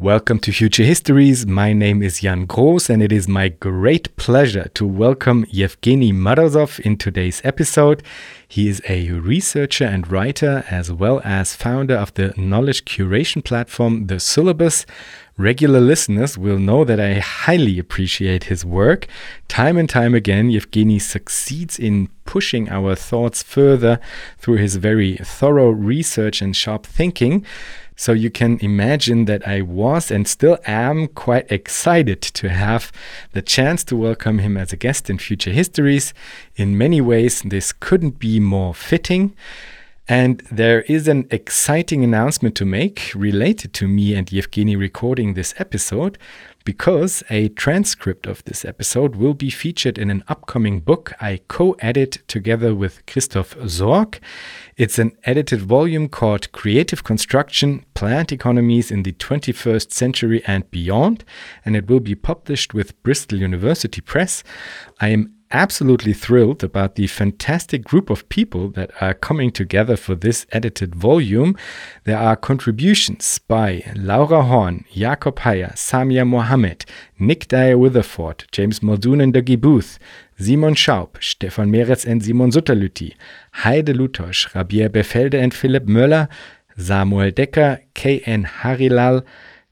Welcome to Future Histories. My name is Jan Groos, and it is my great pleasure to welcome Yevgeny Morozov in today's episode. He is a researcher and writer, as well as founder of the knowledge curation platform, The Syllabus. Regular listeners will know that I highly appreciate his work. Time and time again, Yevgeny succeeds in pushing our thoughts further through his very thorough research and sharp thinking. So you can imagine that I was and still am quite excited to have the chance to welcome him as a guest in Future Histories. In many ways, this couldn't be more fitting. And there is an exciting announcement to make related to me and Yevgeny recording this episode because a transcript of this episode will be featured in an upcoming book I co edit together with Christoph Sorg. It's an edited volume called Creative Construction Plant Economies in the 21st Century and Beyond, and it will be published with Bristol University Press. I am absolutely thrilled about the fantastic group of people that are coming together for this edited volume. There are contributions by Laura Horn, Jakob Heyer, Samia Mohammed, Nick Dyer Witheford, James Muldoon and Dougie Booth, Simon Schaupp, Stefan Meretz and Simon Sutterlütti, Heide Lutosch, Rabier Befelde and Philipp Möller, Samuel Decker, K.N. Harilal,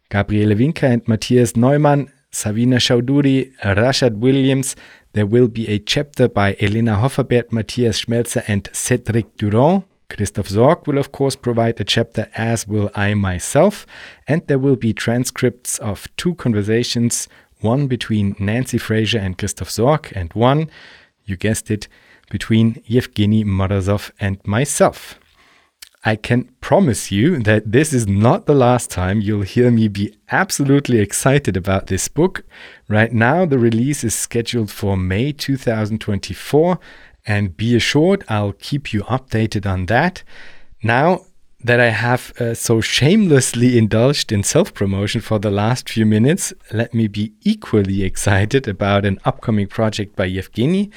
Gabriele Winker and Matthias Neumann, Savina Chaudhuri, Rashad Williams, there will be a chapter by Elena Hofferberth, Matthias Schmelzer, and Cedric Durand. Christoph Sorg will, of course, provide a chapter, as will I myself. And there will be transcripts of two conversations one between Nancy Fraser and Christoph Sorg, and one, you guessed it, between Yevgeny Morozov and myself. I can promise you that this is not the last time you'll hear me be absolutely excited about this book. Right now, the release is scheduled for May 2024, and be assured I'll keep you updated on that. Now, that I have uh, so shamelessly indulged in self promotion for the last few minutes, let me be equally excited about an upcoming project by Yevgeny.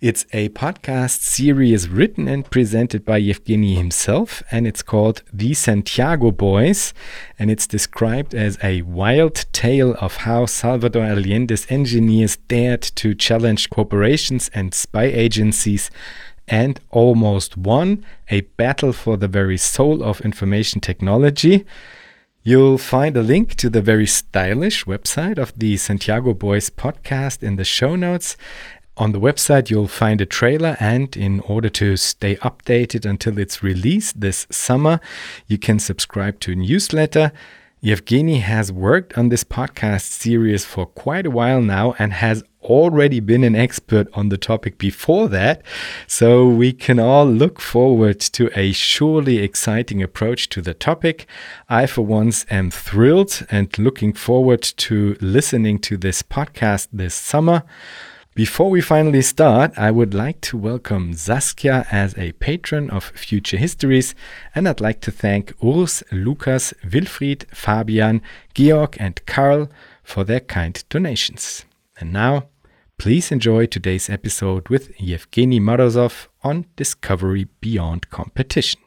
It's a podcast series written and presented by Yevgeny himself, and it's called The Santiago Boys. And it's described as a wild tale of how Salvador Allende's engineers dared to challenge corporations and spy agencies and almost won a battle for the very soul of information technology. You'll find a link to the very stylish website of the Santiago Boys podcast in the show notes. On the website, you'll find a trailer, and in order to stay updated until it's released this summer, you can subscribe to a newsletter. Yevgeny has worked on this podcast series for quite a while now and has already been an expert on the topic before that. So we can all look forward to a surely exciting approach to the topic. I, for once, am thrilled and looking forward to listening to this podcast this summer. Before we finally start, I would like to welcome Saskia as a patron of Future Histories, and I'd like to thank Urs, Lukas, Wilfried, Fabian, Georg, and Karl for their kind donations. And now, please enjoy today's episode with Yevgeny Morozov on Discovery Beyond Competition.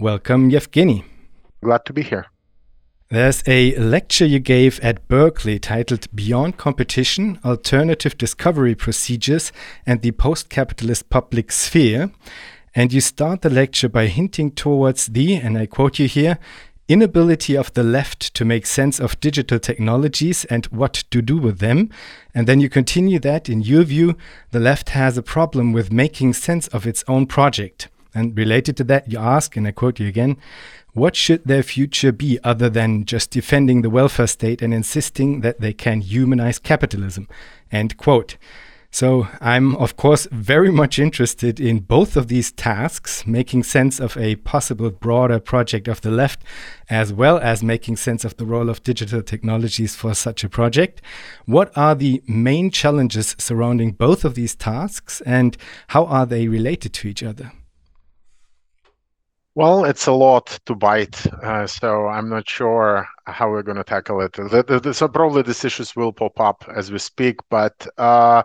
Welcome, Yevgeny. Glad to be here. There's a lecture you gave at Berkeley titled Beyond Competition Alternative Discovery Procedures and the Post Capitalist Public Sphere. And you start the lecture by hinting towards the, and I quote you here, inability of the left to make sense of digital technologies and what to do with them. And then you continue that, in your view, the left has a problem with making sense of its own project. And related to that, you ask, and I quote you again, what should their future be other than just defending the welfare state and insisting that they can humanize capitalism? End quote. So I'm, of course, very much interested in both of these tasks, making sense of a possible broader project of the left, as well as making sense of the role of digital technologies for such a project. What are the main challenges surrounding both of these tasks, and how are they related to each other? Well, it's a lot to bite, uh, so I'm not sure how we're going to tackle it. The, the, the, so probably these issues will pop up as we speak, but uh,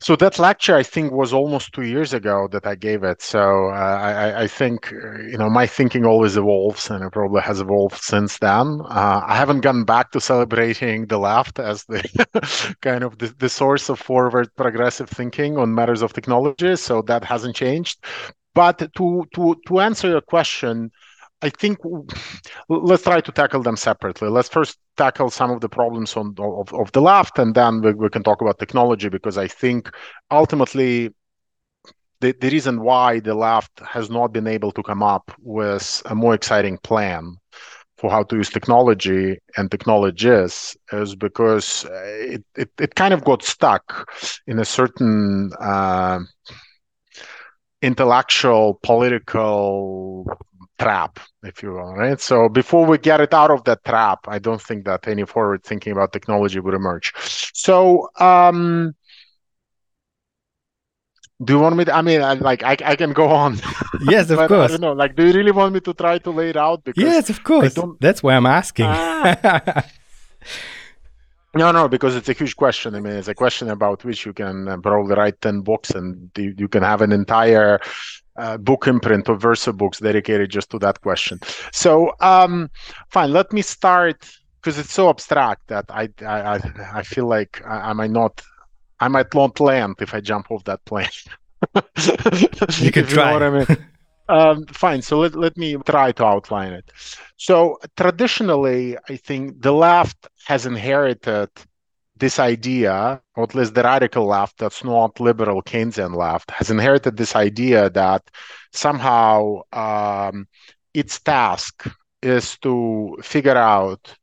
so that lecture i think was almost two years ago that i gave it. So uh, I, I, think you know my thinking always evolves and it probably has evolved since then. Uh, i haven't gone back to celebrating the left as the kind of the, the source of forward progressive thinking on matters of technology. So that hasn't changed. But to to to answer your question I think let's try to tackle them separately. Let's first tackle some of the problems on of, of the left, and then we, we can talk about technology because I think ultimately the, the reason why the left has not been able to come up with a more exciting plan for how to use technology and technologies is because it, it, it kind of got stuck in a certain uh, intellectual political trap, if you will, right? So before we get it out of that trap, I don't think that any forward thinking about technology would emerge. So, um, do you want me to, I mean, I, like, I, I can go on. Yes, of course. I don't know, like, do you really want me to try to lay it out? Because yes, of course. That's why I'm asking. Ah. No, no, because it's a huge question. I mean, it's a question about which you can uh, probably write 10 books and you, you can have an entire uh, book imprint of Verso books dedicated just to that question. So, um, fine, let me start because it's so abstract that I I, I feel like I, I, might not I might not land if I jump off that plane. you could try. You know what I mean? um, fine. So let, let me try to outline it. So traditionally, I think the left has inherited this idea, or at least the radical left that's not liberal Keynesian left, has inherited this idea that somehow um, its task is to figure out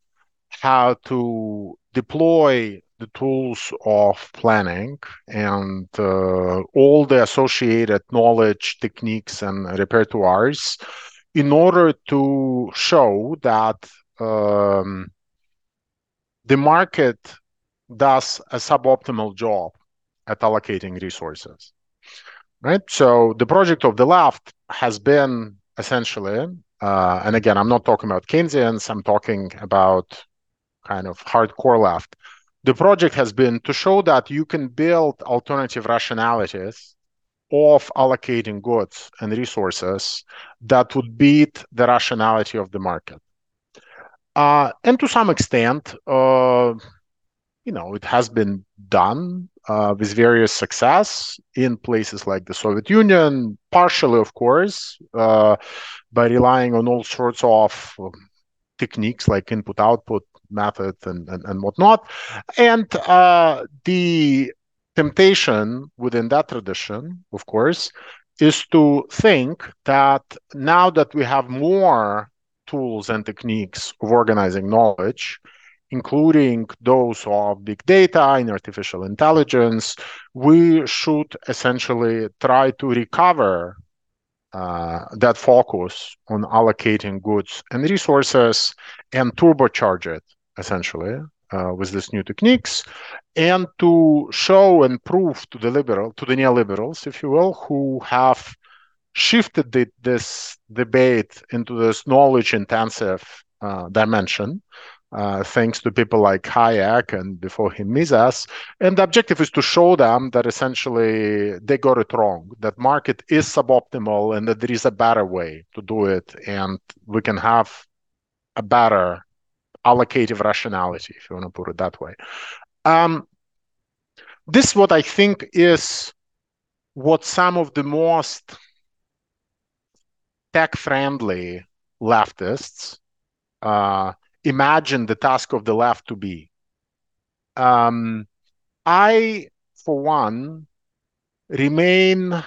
how to deploy the tools of planning and uh, all the associated knowledge, techniques, and repertoires in order to show that um, the market does a suboptimal job at allocating resources. Right. So the project of the left has been essentially, uh, and again, I'm not talking about Keynesians, I'm talking about kind of hardcore left. The project has been to show that you can build alternative rationalities of allocating goods and resources that would beat the rationality of the market. Uh, and to some extent, uh, you know, it has been done uh, with various success in places like the Soviet Union, partially, of course, uh, by relying on all sorts of um, techniques like input-output method and, and, and whatnot. And uh, the temptation within that tradition, of course, is to think that now that we have more tools and techniques of organizing knowledge, including those of big data and artificial intelligence, we should essentially try to recover uh, that focus on allocating goods and resources and turbocharge it essentially uh, with these new techniques and to show and prove to the liberal to the neoliberals if you will who have shifted the, this debate into this knowledge intensive uh, dimension uh, thanks to people like Hayek and before him Mises. And the objective is to show them that essentially they got it wrong, that market is suboptimal and that there is a better way to do it. And we can have a better allocative rationality, if you want to put it that way. Um, this what I think is what some of the most tech-friendly leftists uh, imagine the task of the left to be. Um, I, for one, remain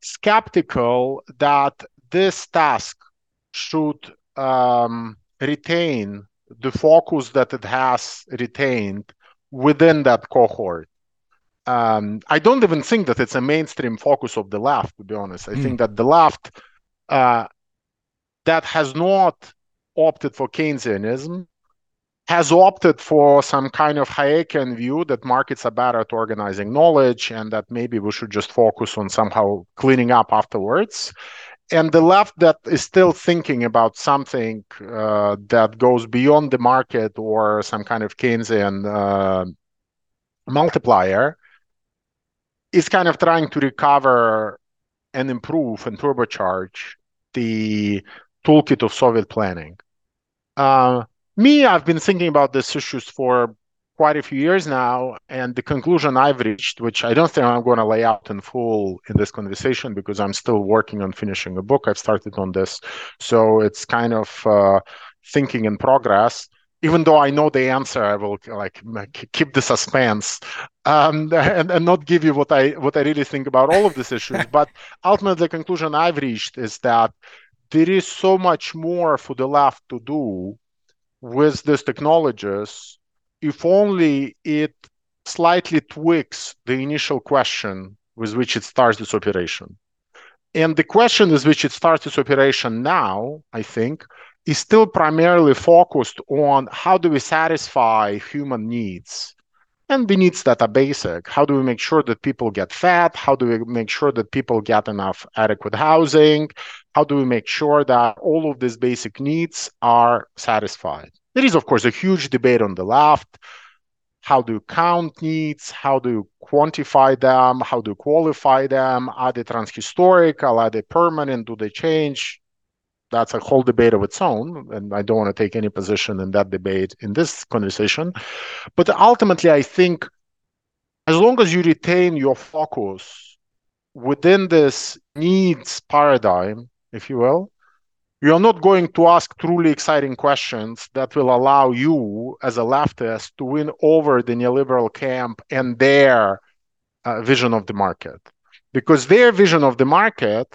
skeptical that this task should um, retain the focus that it has retained within that cohort. Um, I don't even think that it's a mainstream focus of the left, to be honest. I mm. think that the left uh, that has not opted for Keynesianism has opted for some kind of Hayekian view that markets are better at organizing knowledge and that maybe we should just focus on somehow cleaning up afterwards. And the left that is still thinking about something uh, that goes beyond the market or some kind of Keynesian uh, multiplier is kind of trying to recover and improve and turbocharge the toolkit of Soviet planning. Uh, me, I've been thinking about these issues for quite a few years now, and the conclusion I've reached, which I don't think I'm going to lay out in full in this conversation because I'm still working on finishing a book. I've started on this, so it's kind of uh, thinking in progress. Even though I know the answer, I will like keep the suspense um, and, and not give you what I what I really think about all of these issues. but ultimately, the conclusion I've reached is that there is so much more for the left to do with these technologies if only it slightly tweaks the initial question with which it starts this operation. And the question with which it starts this operation now, I think, is still primarily focused on how do we satisfy human needs and the needs that are basic. How do we make sure that people get fed? How do we make sure that people get enough adequate housing? How do we make sure that all of these basic needs are satisfied? There is, of course, a huge debate on the left. How do you count needs? How do you quantify them? How do you qualify them? Are they transhistorical? Are they permanent? Do they change? That's a whole debate of its own, and I don't want to take any position in that debate in this conversation. But ultimately, I think as long as you retain your focus within this needs paradigm, if you will, you're not going to ask truly exciting questions that will allow you as a leftist to win over the neoliberal camp and their uh, vision of the market because their vision of the market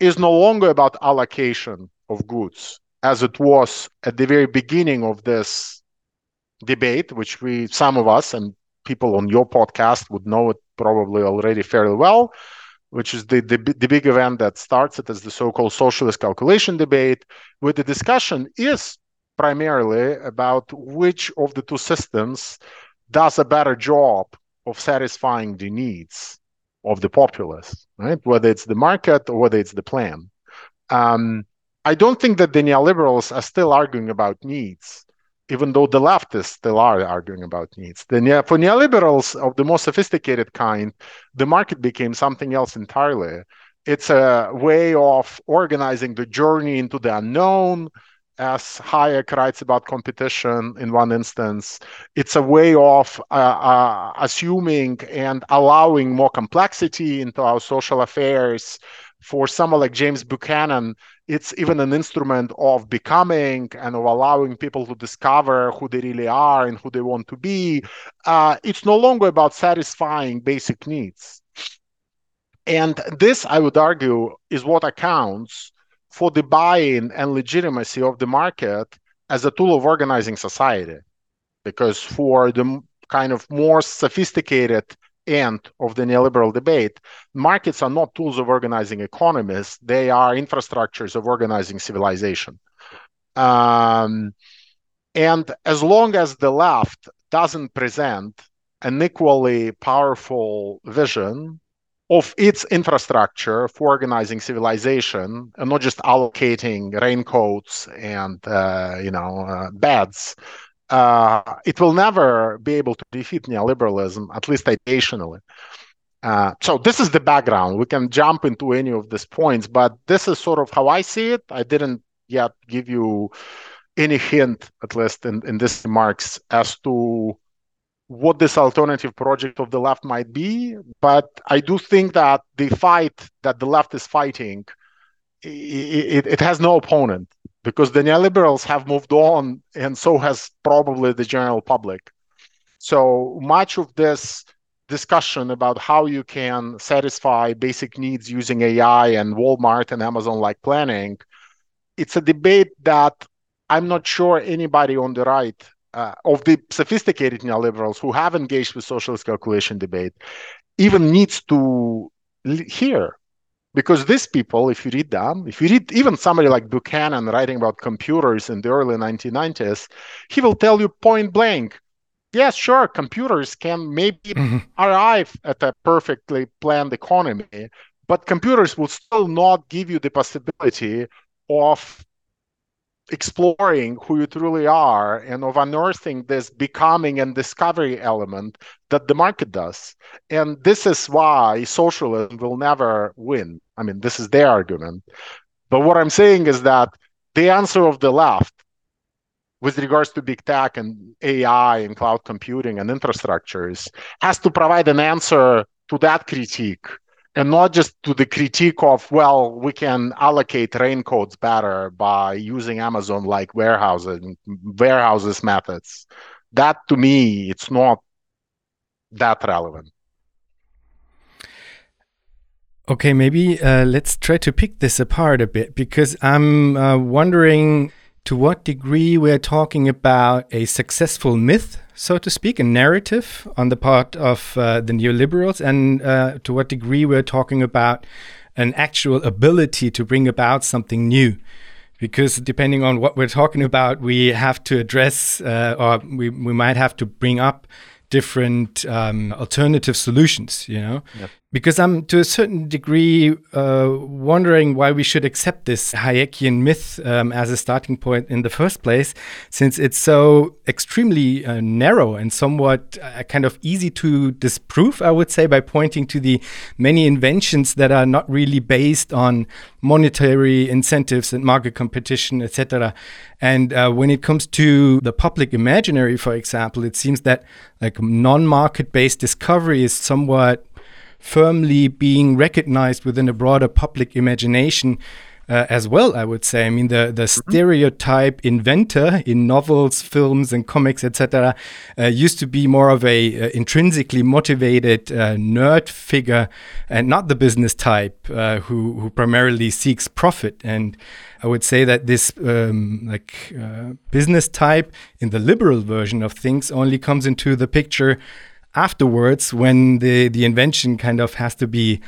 is no longer about allocation of goods as it was at the very beginning of this debate which we some of us and people on your podcast would know it probably already fairly well which is the, the, the big event that starts it as the so-called socialist calculation debate, where the discussion is primarily about which of the two systems does a better job of satisfying the needs of the populace, right? Whether it's the market or whether it's the plan. Um, I don't think that the neoliberals are still arguing about needs even though the leftists still are arguing about needs. The ne- for neoliberals of the most sophisticated kind, the market became something else entirely. It's a way of organizing the journey into the unknown, as Hayek writes about competition in one instance. It's a way of uh, uh, assuming and allowing more complexity into our social affairs. For someone like James Buchanan, it's even an instrument of becoming and of allowing people to discover who they really are and who they want to be. Uh, it's no longer about satisfying basic needs. And this, I would argue, is what accounts for the buy in and legitimacy of the market as a tool of organizing society. Because for the kind of more sophisticated end of the neoliberal debate, markets are not tools of organizing economies, they are infrastructures of organizing civilization. Um, and as long as the left doesn't present an equally powerful vision of its infrastructure for organizing civilization and not just allocating raincoats and uh, you know uh, beds uh, it will never be able to defeat neoliberalism, at least ideationally. Uh, so this is the background. We can jump into any of these points, but this is sort of how I see it. I didn't yet give you any hint, at least in, in this remarks, as to what this alternative project of the left might be. But I do think that the fight that the left is fighting, it, it, has no opponent because the neoliberals have moved on and so has probably the general public. So much of this discussion about how you can satisfy basic needs using AI and Walmart and Amazon like planning, it's a debate that I'm not sure anybody on the right uh, of the sophisticated neoliberals who have engaged with socialist calculation debate even needs to hear because these people, if you read them, if you read even somebody like Buchanan writing about computers in the early 1990s, he will tell you point blank, yes, sure, computers can maybe mm-hmm. arrive at a perfectly planned economy, but computers will still not give you the possibility of exploring who you truly are and of unearthing this becoming and discovery element that the market does. And this is why socialism will never win. I mean, this is their argument. But what I'm saying is that the answer of the left with regards to big tech and AI and cloud computing and infrastructures has to provide an answer to that critique and not just to the critique of well we can allocate raincoats better by using amazon like warehouses warehouses methods. That to me it's not that relevant. Okay maybe uh, let's try to pick this apart a bit because i'm uh, wondering to what degree we're talking about a successful myth, so to speak, a narrative on the part of uh, the neoliberals, and uh, to what degree we're talking about an actual ability to bring about something new. Because depending on what we're talking about, we have to address, uh, or we, we might have to bring up different um, alternative solutions, you know? Yep. Because I'm to a certain degree uh, wondering why we should accept this Hayekian myth um, as a starting point in the first place, since it's so extremely uh, narrow and somewhat uh, kind of easy to disprove, I would say, by pointing to the many inventions that are not really based on monetary incentives and market competition, etc. And uh, when it comes to the public imaginary, for example, it seems that like non-market based discovery is somewhat firmly being recognized within a broader public imagination uh, as well, I would say. I mean, the, the mm-hmm. stereotype inventor in novels, films, and comics, etc., uh, used to be more of a uh, intrinsically motivated uh, nerd figure, and not the business type uh, who who primarily seeks profit. And I would say that this um, like uh, business type in the liberal version of things only comes into the picture afterwards when the the invention kind of has to be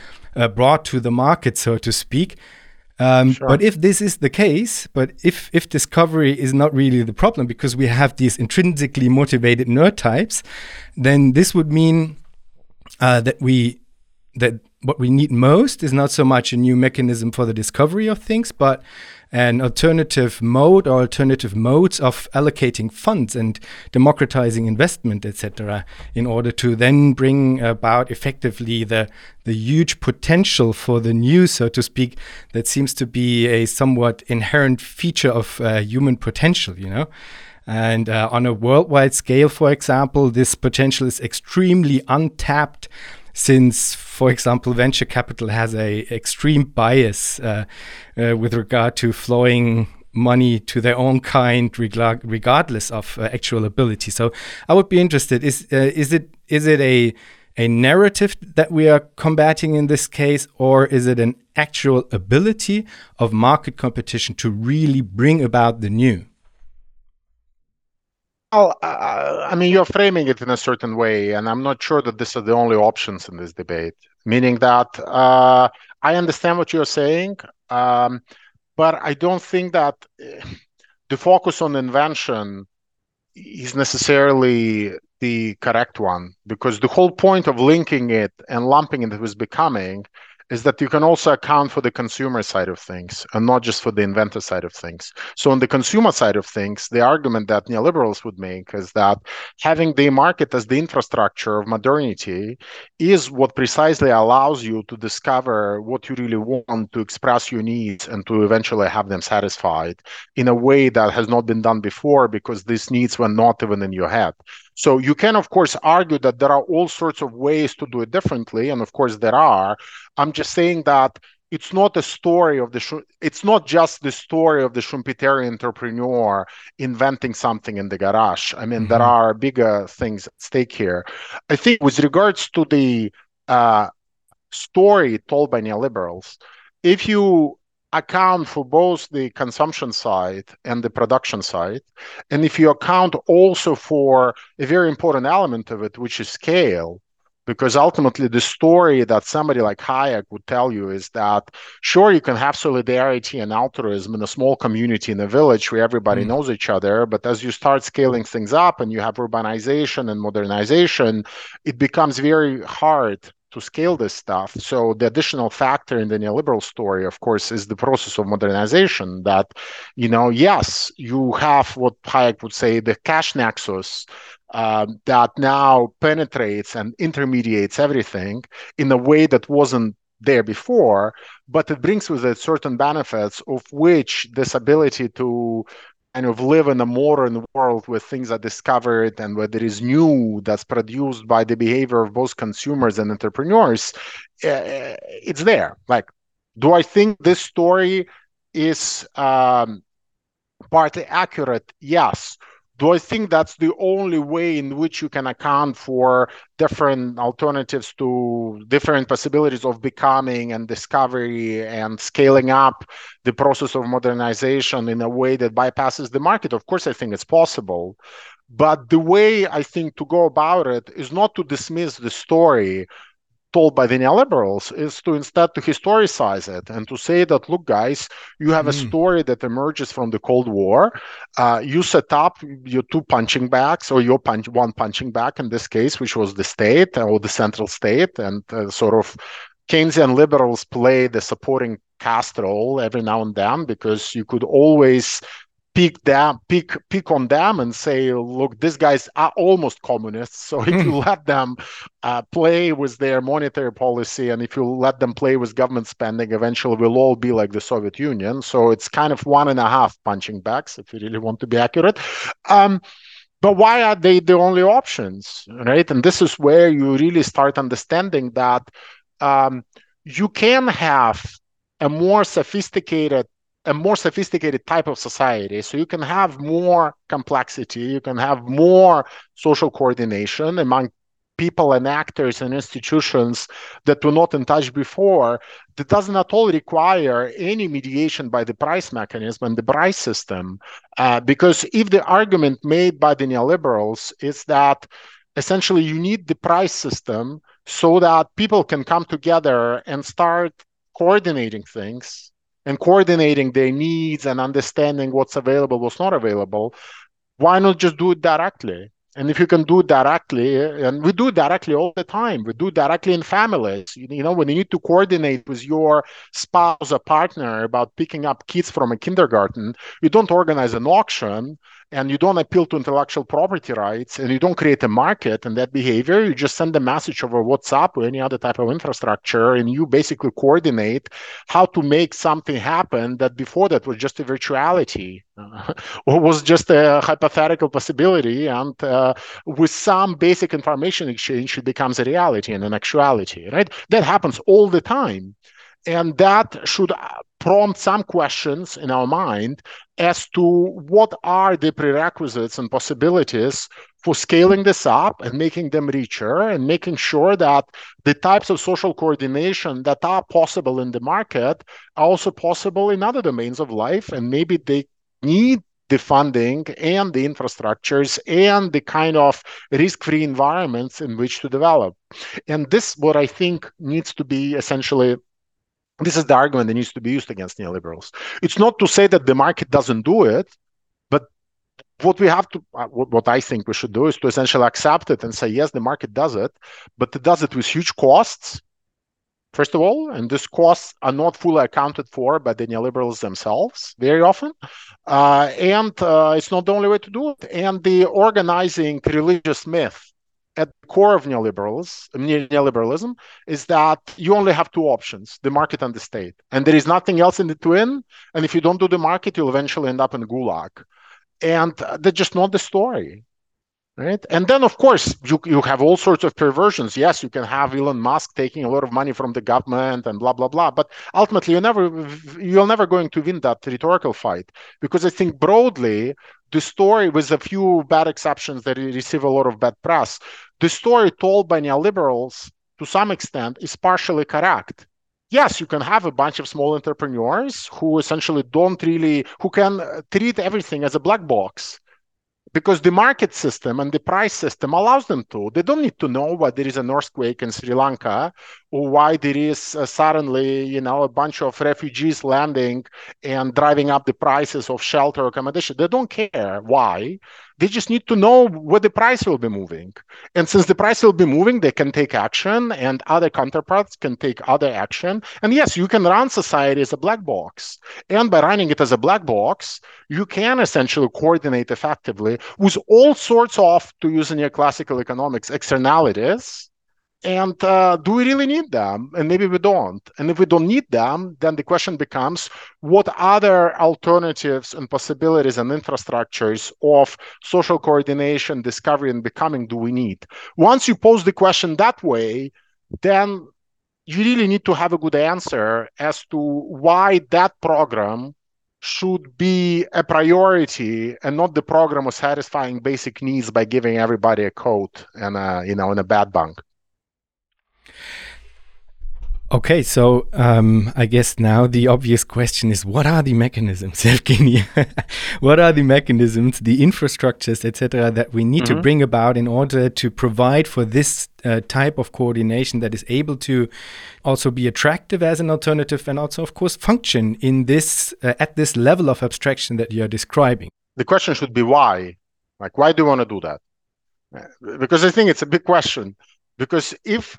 brought to the market, so to speak. Um, sure. But if this is the case, but if if discovery is not really the problem because we have these intrinsically motivated nerd types, then this would mean uh, that we that what we need most is not so much a new mechanism for the discovery of things, but an alternative mode or alternative modes of allocating funds and democratizing investment, etc., in order to then bring about effectively the the huge potential for the new, so to speak, that seems to be a somewhat inherent feature of uh, human potential, you know. And uh, on a worldwide scale, for example, this potential is extremely untapped since, for example, venture capital has a extreme bias uh, uh, with regard to flowing money to their own kind, regardless of uh, actual ability. So, I would be interested: is uh, is it is it a a narrative that we are combating in this case, or is it an actual ability of market competition to really bring about the new? Well, uh, I mean, you're framing it in a certain way, and I'm not sure that these are the only options in this debate. Meaning that uh, I understand what you're saying, um, but I don't think that eh, the focus on invention is necessarily the correct one, because the whole point of linking it and lumping it with becoming is that you can also account for the consumer side of things and not just for the inventor side of things. So, on the consumer side of things, the argument that neoliberals would make is that having the market as the infrastructure of modernity is what precisely allows you to discover what you really want, to express your needs, and to eventually have them satisfied in a way that has not been done before because these needs were not even in your head. So you can, of course, argue that there are all sorts of ways to do it differently, and of course there are. I'm just saying that it's not a story of the it's not just the story of the Schumpeterian entrepreneur inventing something in the garage. I mean, mm-hmm. there are bigger things at stake here. I think with regards to the uh, story told by neoliberals, if you account for both the consumption side and the production side. And if you account also for a very important element of it, which is scale, because ultimately the story that somebody like Hayek would tell you is that sure you can have solidarity and altruism in a small community in a village where everybody mm. knows each other but as you start scaling things up and you have urbanization and modernization it becomes very hard to scale this stuff. So the additional factor in the neoliberal story, of course, is the process of modernization. That, you know, yes, you have what Hayek would say the cash nexus um, that now penetrates and intermediates everything in a way that wasn't there before, but it brings with it certain benefits of which this ability to kind of live in a modern world where things are discovered and where there is new that's produced by the behavior of both consumers and entrepreneurs, uh, it's there. Like, do I think this story is um, partly accurate? Yes do I think that's the only way in which you can account for different alternatives to different possibilities of becoming and discovery and scaling up the process of modernization in a way that bypasses the market? Of course, I think it's possible. But the way I think to go about it is not to dismiss the story told by the neoliberals is to instead to historicize it and to say that look guys you have mm. a story that emerges from the cold war uh, you set up your two punching bags or your punch one punching bag in this case which was the state or the central state and uh, sort of keynesian liberals play the supporting cast role every now and then because you could always pick them pick pick on them and say look these guys are almost communists so if you let them uh, play with their monetary policy and if you let them play with government spending eventually we'll all be like the soviet union. So it's kind of one and a half punching bags if you really want to be accurate. Um, but why are they the only options right? And this is where you really start understanding that um, you can have a more sophisticated a more sophisticated type of society. So you can have more complexity, you can have more social coordination among people and actors and institutions that were not in touch before that doesn't at all require any mediation by the price mechanism and the price system uh, because if the argument made by the neoliberals is that essentially you need the price system so that people can come together and start coordinating things and coordinating their needs and understanding what's available, what's not available, why not just do it directly? And if you can do it directly, and we do directly all the time, we do directly in families. You know, when you need to coordinate with your spouse or partner about picking up kids from a kindergarten, you don't organize an auction and you don't appeal to intellectual property rights and you don't create a market and that behavior you just send a message over whatsapp or any other type of infrastructure and you basically coordinate how to make something happen that before that was just a virtuality uh, or was just a hypothetical possibility and uh, with some basic information exchange it becomes a reality and an actuality right? That happens all the time. And that should prompt some questions in our mind as to what are the prerequisites and possibilities for scaling this up and making them richer and making sure that the types of social coordination that are possible in the market are also possible in other domains of life. And maybe they need the funding and the infrastructures and the kind of risk-free environments in which to develop. And this what i think needs to be essentially this is the argument that needs to be used against neoliberals. It's not to say that the market doesn't do it, but what we have to, uh, what I think we should do is to essentially accept it and say, yes, the market does it, but it does it with huge costs, first of all, and these costs are not fully accounted for by the neoliberals themselves very often. Uh, and uh, it's not the only way to do it. And the organizing religious myth at the core of neoliberals, neoliberalism is that you only have two options the market and the state. And there is nothing else in between. And if you don't do the market, you'll eventually end up in gulag. And that's just not the story. Right. And then, of course, you, you have all sorts of perversions. Yes, you can have Elon Musk taking a lot of money from the government and blah, blah, blah. But ultimately, you're never, you're never going to win that rhetorical fight because I think broadly, the story, with a few bad exceptions that receive a lot of bad press, the story told by neoliberals to some extent is partially correct. Yes, you can have a bunch of small entrepreneurs who essentially don't really, who can treat everything as a black box because the market system and the price system allows them to. They don't need to know why there is an earthquake in Sri Lanka or why there is uh, suddenly, you know, a bunch of refugees landing and driving up the prices of shelter accommodation. They don't care why They just need to know where the price will be moving. And since the price will be moving, they can take action and other counterparts can take other action. And yes, you can run society as a black box. And by running it as a black box, you can essentially coordinate effectively with all sorts of, to use in your classical economics, externalities and uh, do we really need them? And maybe we don't. And if we don't need them then the question becomes what other alternatives and possibilities and infrastructures of social coordination discovery and becoming do we need? Once you pose the question that way then you really need to have a good answer as to why that program should be a priority and not the program of satisfying basic needs by giving everybody a coat and a, you know in a bad bunk Okay, so um, I guess now the obvious question is what are the mechanisms, Evgeny? what are the mechanisms, the infrastructures, etc., that we need mm -hmm. to mm-hmm. bring about in order to provide for this uh, type of coordination that is able to also be attractive as an alternative and also, of course, function in this uh, at this level of abstraction that you're describing? The question should be why. Like, why do you want to do that? Uh, because I think it's a big question. Because if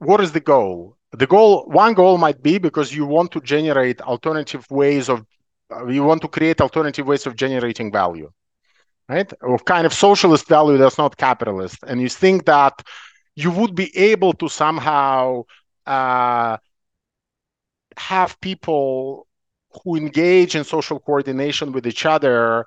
what is the goal? The goal, one goal might be because you want to generate alternative ways of, uh, you want to create alternative ways of generating value, right? Of kind of socialist value that's not capitalist. And you think that you would be able to somehow uh, have people who engage in social coordination with each other,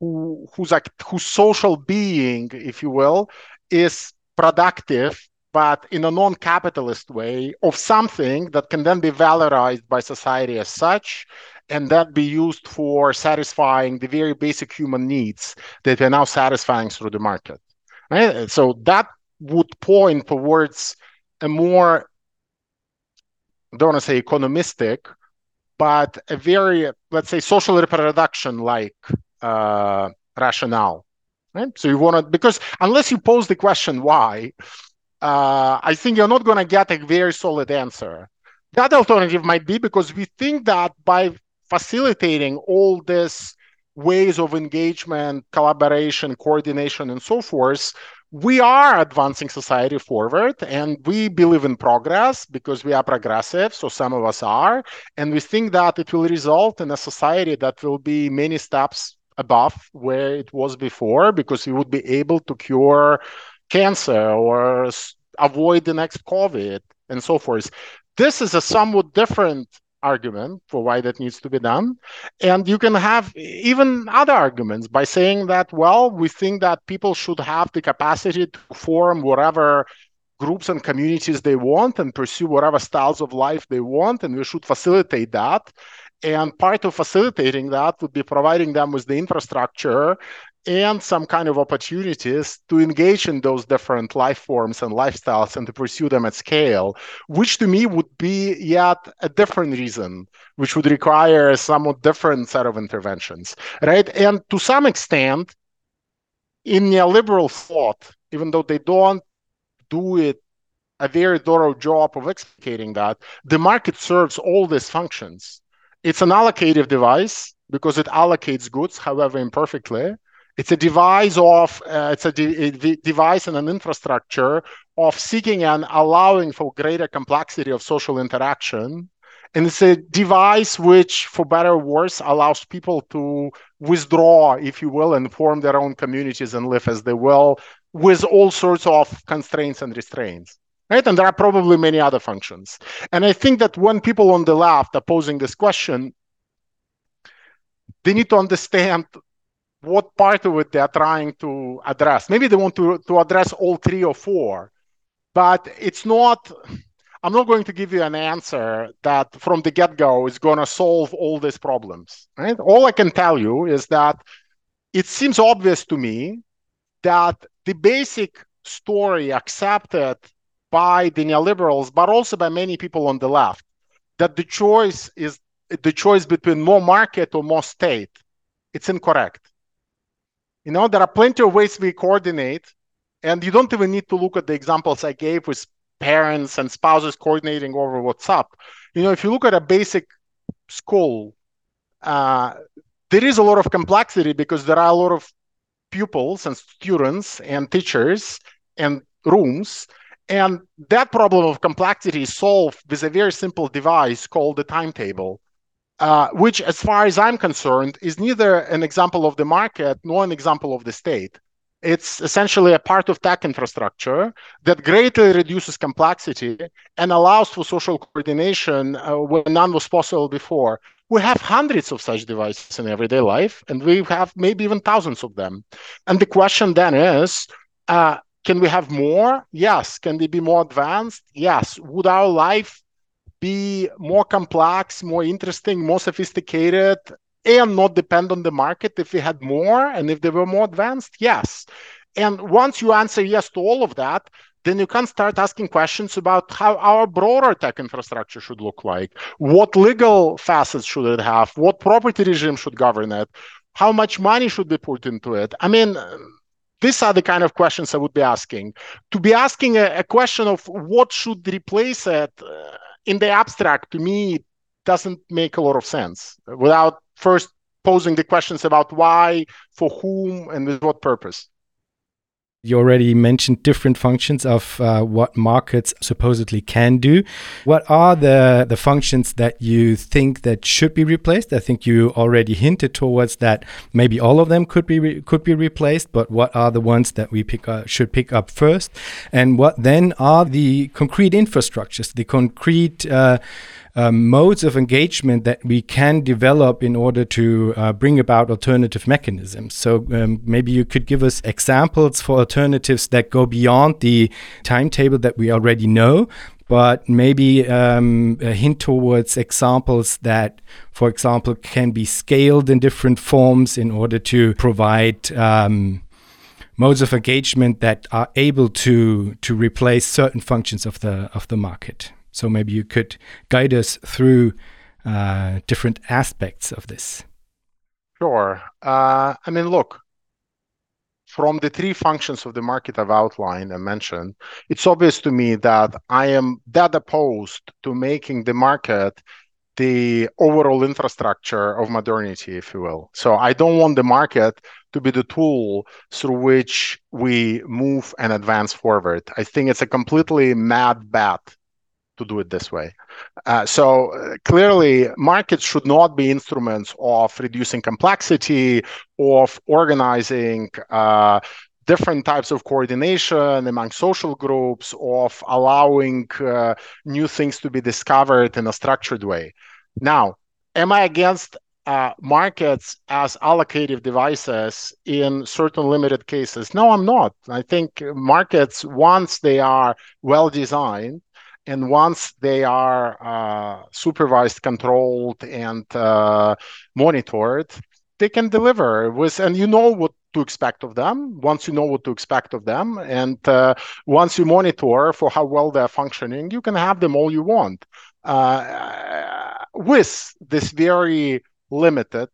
who who's like whose social being, if you will, is productive but in a non-capitalist way of something that can then be valorized by society as such and that be used for satisfying the very basic human needs that we're now satisfying through the market right? So that would point towards a more I don't want to say economistic but a very let's say social reproduction like uh, rationale right? So you want to because unless you pose the question why uh, I think you're not going to get a very solid answer. That alternative might be because we think that by facilitating all these ways of engagement, collaboration, coordination, and so forth, we are advancing society forward and we believe in progress because we are progressive so some of us are and we think that it will result in a society that will be many steps above where it was before because we would be able to cure cancer or avoid the next COVID and so forth. This is a somewhat different argument for why that needs to be done. And you can have even other arguments by saying that, well, we think that people should have the capacity to form whatever groups and communities they want and pursue whatever styles of life they want, and we should facilitate that. And part of facilitating that would be providing them with the infrastructure and some kind of opportunities to engage in those different life forms and lifestyles and to pursue them at scale, which to me would be yet a different reason, which would require a somewhat different set of interventions, right? And to some extent, in neoliberal thought, even though they don't do it a very thorough job of explicating that, the market serves all these functions. It's an allocative device because it allocates goods, however imperfectly it's a device of uh, it's a, de- a device and an infrastructure of seeking and allowing for greater complexity of social interaction. And it's a device which for better or worse allows people to withdraw if you will and form their own communities and live as they will with all sorts of constraints and restraints right? And there are probably many other functions. And i think that when people on the left are posing this question they need to understand what part of it they're trying to address. Maybe they want to, to address all three or four, but it's not, I'm not going to give you an answer that from the get go is going to solve all these problems. Right? All I can tell you is that it seems obvious to me that the basic story accepted by the neoliberals, but also by many people on the left, that the choice is the choice between more market or more state. It's incorrect you know, there are plenty of ways we coordinate, and you don't even need to look at the examples I gave with parents and spouses coordinating over WhatsApp. You know, if you look at a basic school, uh, there is a lot of complexity because there are a lot of pupils and students and teachers and rooms. And that problem of complexity is solved with a very simple device called the timetable, uh, which, as far as I'm concerned, is neither an example of the market nor an example of the state. It's essentially a part of tech infrastructure that greatly reduces complexity and allows for social coordination uh, when none was possible before. We have hundreds of such devices in everyday life, and we have maybe even thousands of them. And the question then is uh, can we have more? Yes. Can they be more advanced? Yes. Would our life be more complex, more interesting, more sophisticated, and not depend on the market if we had more and if they were more advanced? Yes. And once you answer yes to all of that, then you can start asking questions about how our broader tech infrastructure should look like. What legal facets should it have? What property regime should govern it? How much money should be put into it? I mean, these are the kind of questions I would be asking. To be asking a, a question of what should replace it uh, in the abstract, to me, it doesn't make a lot of sense without first posing the questions about why, for whom, and with what purpose. You already mentioned different functions of uh, what markets supposedly can do. What are the, the functions that you think that should be replaced? I think you already hinted towards that maybe all of them could be could be replaced, but what are the ones that we pick up, should pick up first? And what then are the concrete infrastructures, the concrete uh, um, modes of engagement that we can develop in order to uh, bring about alternative mechanisms. So um, maybe you could give us examples for alternatives that go beyond the timetable that we already know, but maybe um, a hint towards examples that, for example, can be scaled in different forms in order to provide um, modes of engagement that are able to to replace certain functions of the of the market. So maybe you could guide us through uh, different aspects of this. Sure. Uh, I mean, look, from the three functions of the market I've outlined and mentioned, it's obvious to me that I am that opposed to making the market the overall infrastructure of modernity, if you will. So I don't want the market to be the tool through which we move and advance forward. I think it's a completely mad bet to do it this way. Uh, so uh, clearly, markets should not be instruments of reducing complexity, of organizing uh, different types of coordination among social groups, of allowing uh, new things to be discovered in a structured way. Now, am I against uh, markets as allocative devices in certain limited cases? No, I'm not. I think markets, once they are well designed, and once they are uh, supervised, controlled, and uh, monitored, they can deliver with, and you know what to expect of them. Once you know what to expect of them, and uh, once you monitor for how well they're functioning, you can have them all you want. Uh, with this very limited,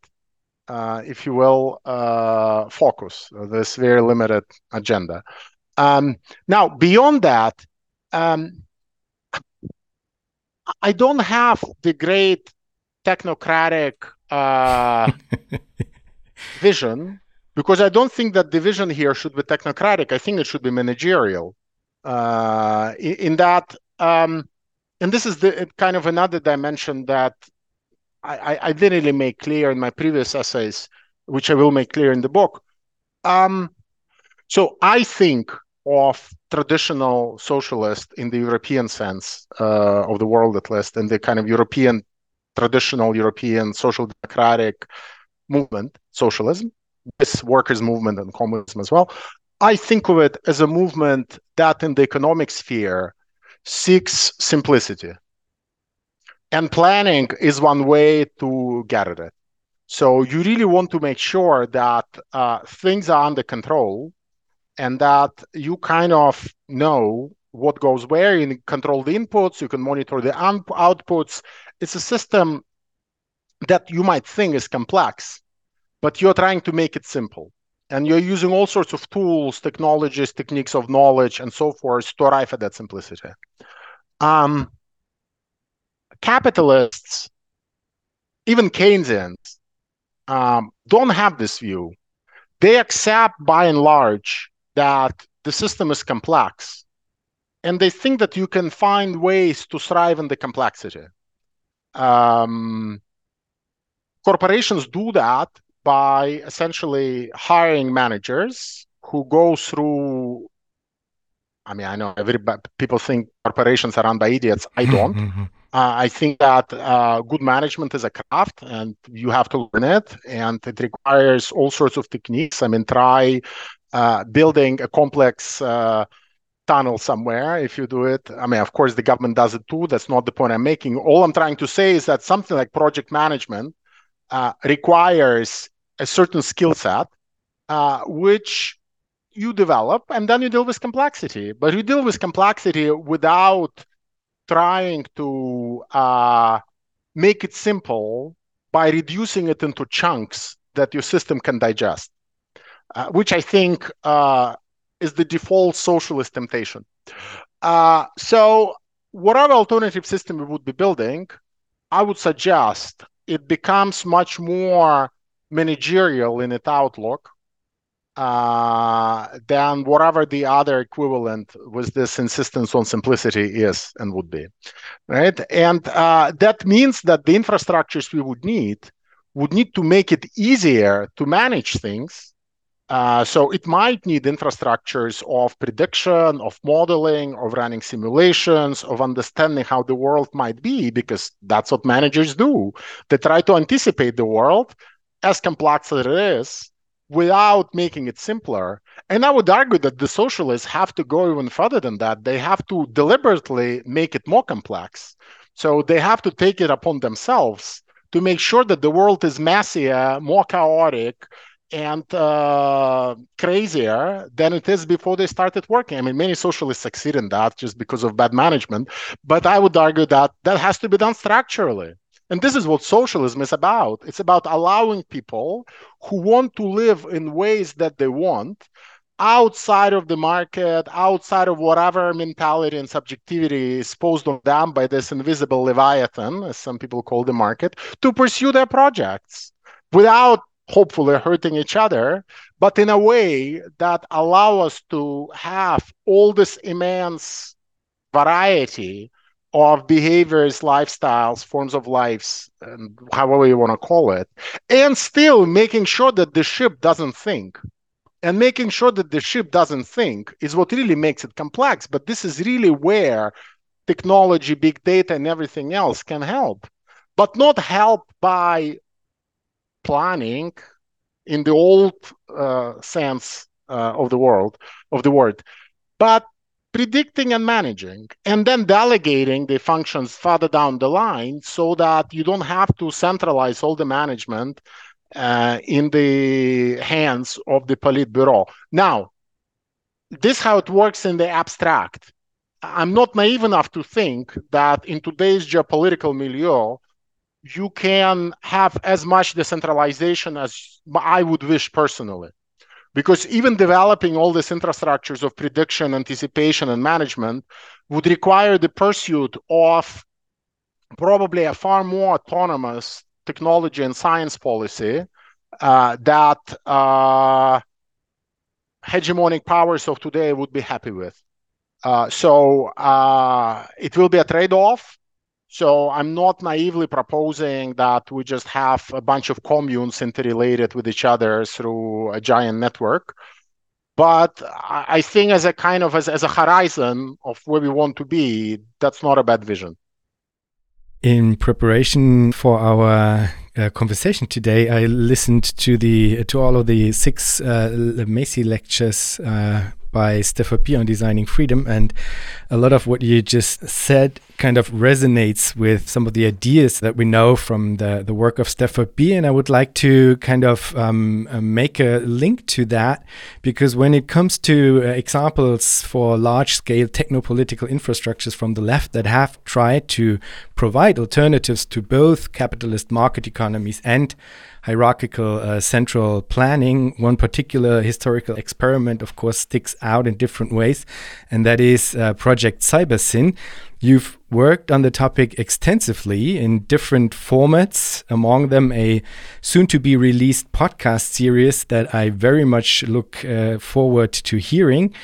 uh, if you will, uh, focus, this very limited agenda. Um, now, beyond that. Um, I don't have the great technocratic uh, vision because I don't think that the vision here should be technocratic. I think it should be managerial. Uh, in, in, that, um, and this is the kind of another dimension that I, I, didn't really make clear in my previous essays, which I will make clear in the book. Um, so I think of traditional socialist in the European sense uh, of the world, at least, in the kind of European, traditional European social democratic movement, socialism, this workers' movement and communism as well. I think of it as a movement that in the economic sphere seeks simplicity. And planning is one way to get at it. So you really want to make sure that uh, things are under control and that you kind of know what goes where. You control the inputs, you can monitor the outputs. It's a system that you might think is complex, but you're trying to make it simple. And you're using all sorts of tools, technologies, techniques of knowledge, and so forth to arrive at that simplicity. Um, capitalists, even Keynesians, um, don't have this view they accept by and large that the system is complex and they think that you can find ways to thrive in the complexity. Um, corporations do that by essentially hiring managers who go through I mean, I know everybody, people think corporations are run by idiots. I don't. uh, I think that uh, good management is a craft and you have to learn it. And it requires all sorts of techniques. I mean, try building a complex uh, tunnel somewhere if you do it. I mean, of course, the government does it too. That's not the point I'm making. All I'm trying to say is that something like project management uh, requires a certain skill set, uh, which you develop and then you deal with complexity but you deal with complexity without trying to uh, make it simple by reducing it into chunks that your system can digest uh, which i think uh, is the default socialist temptation uh, so whatever alternative system we would be building i would suggest it becomes much more managerial in its outlook uh, than whatever the other equivalent with this insistence on simplicity is and would be, right? And uh, that means that the infrastructures we would need would need to make it easier to manage things. Uh, so it might need infrastructures of prediction, of modeling, of running simulations, of understanding how the world might be, because that's what managers do. They try to anticipate the world as complex as it is without making it simpler. And I would argue that the socialists have to go even further than that. They have to deliberately make it more complex. So they have to take it upon themselves to make sure that the world is messier, more chaotic, and uh, crazier than it is before they started working. I mean, many socialists succeed in that just because of bad management. But I would argue that that has to be done structurally. And this is what socialism is about. It's about allowing people who want to live in ways that they want outside of the market, outside of whatever mentality and subjectivity is posed on them by this invisible leviathan, as some people call the market, to pursue their projects without hopefully hurting each other, but in a way that allow us to have all this immense variety of behaviors, lifestyles, forms of lives, and however you want to call it, and still making sure that the ship doesn't think. And making sure that the ship doesn't think is what really makes it complex. But this is really where technology, big data, and everything else can help, but not help by planning in the old uh, sense uh, of the world of the word, but predicting and managing and then delegating the functions further down the line so that you don't have to centralize all the management uh, in the hands of the Politburo. Now, this how it works in the abstract. I'm not naive enough to think that in today's geopolitical milieu, you can have as much decentralization as I would wish personally because even developing all these infrastructures of prediction, anticipation, and management would require the pursuit of probably a far more autonomous technology and science policy uh, that uh, hegemonic powers of today would be happy with. Uh, so uh, it will be a trade-off so I'm not naively proposing that we just have a bunch of communes interrelated with each other through a giant network. But I think as a kind of as, as a horizon of where we want to be, that's not a bad vision. In preparation for our uh, conversation today, I listened to the to all of the six uh, Massey lectures uh, by Stafford Beer on designing freedom, and a lot of what you just said kind of resonates with some of the ideas that we know from the, the work of Stafford Beer And I would like to kind of um, uh, make a link to that because when it comes to uh, examples for large scale techno political infrastructures from the left that have tried to provide alternatives to both capitalist market economies and hierarchical uh, central planning. One particular historical experiment, of course, sticks out in different ways, and that is uh, Project Cybersyn. You've worked on the topic extensively in different formats, among them a soon to be released podcast series that I very much look uh, forward to hearing.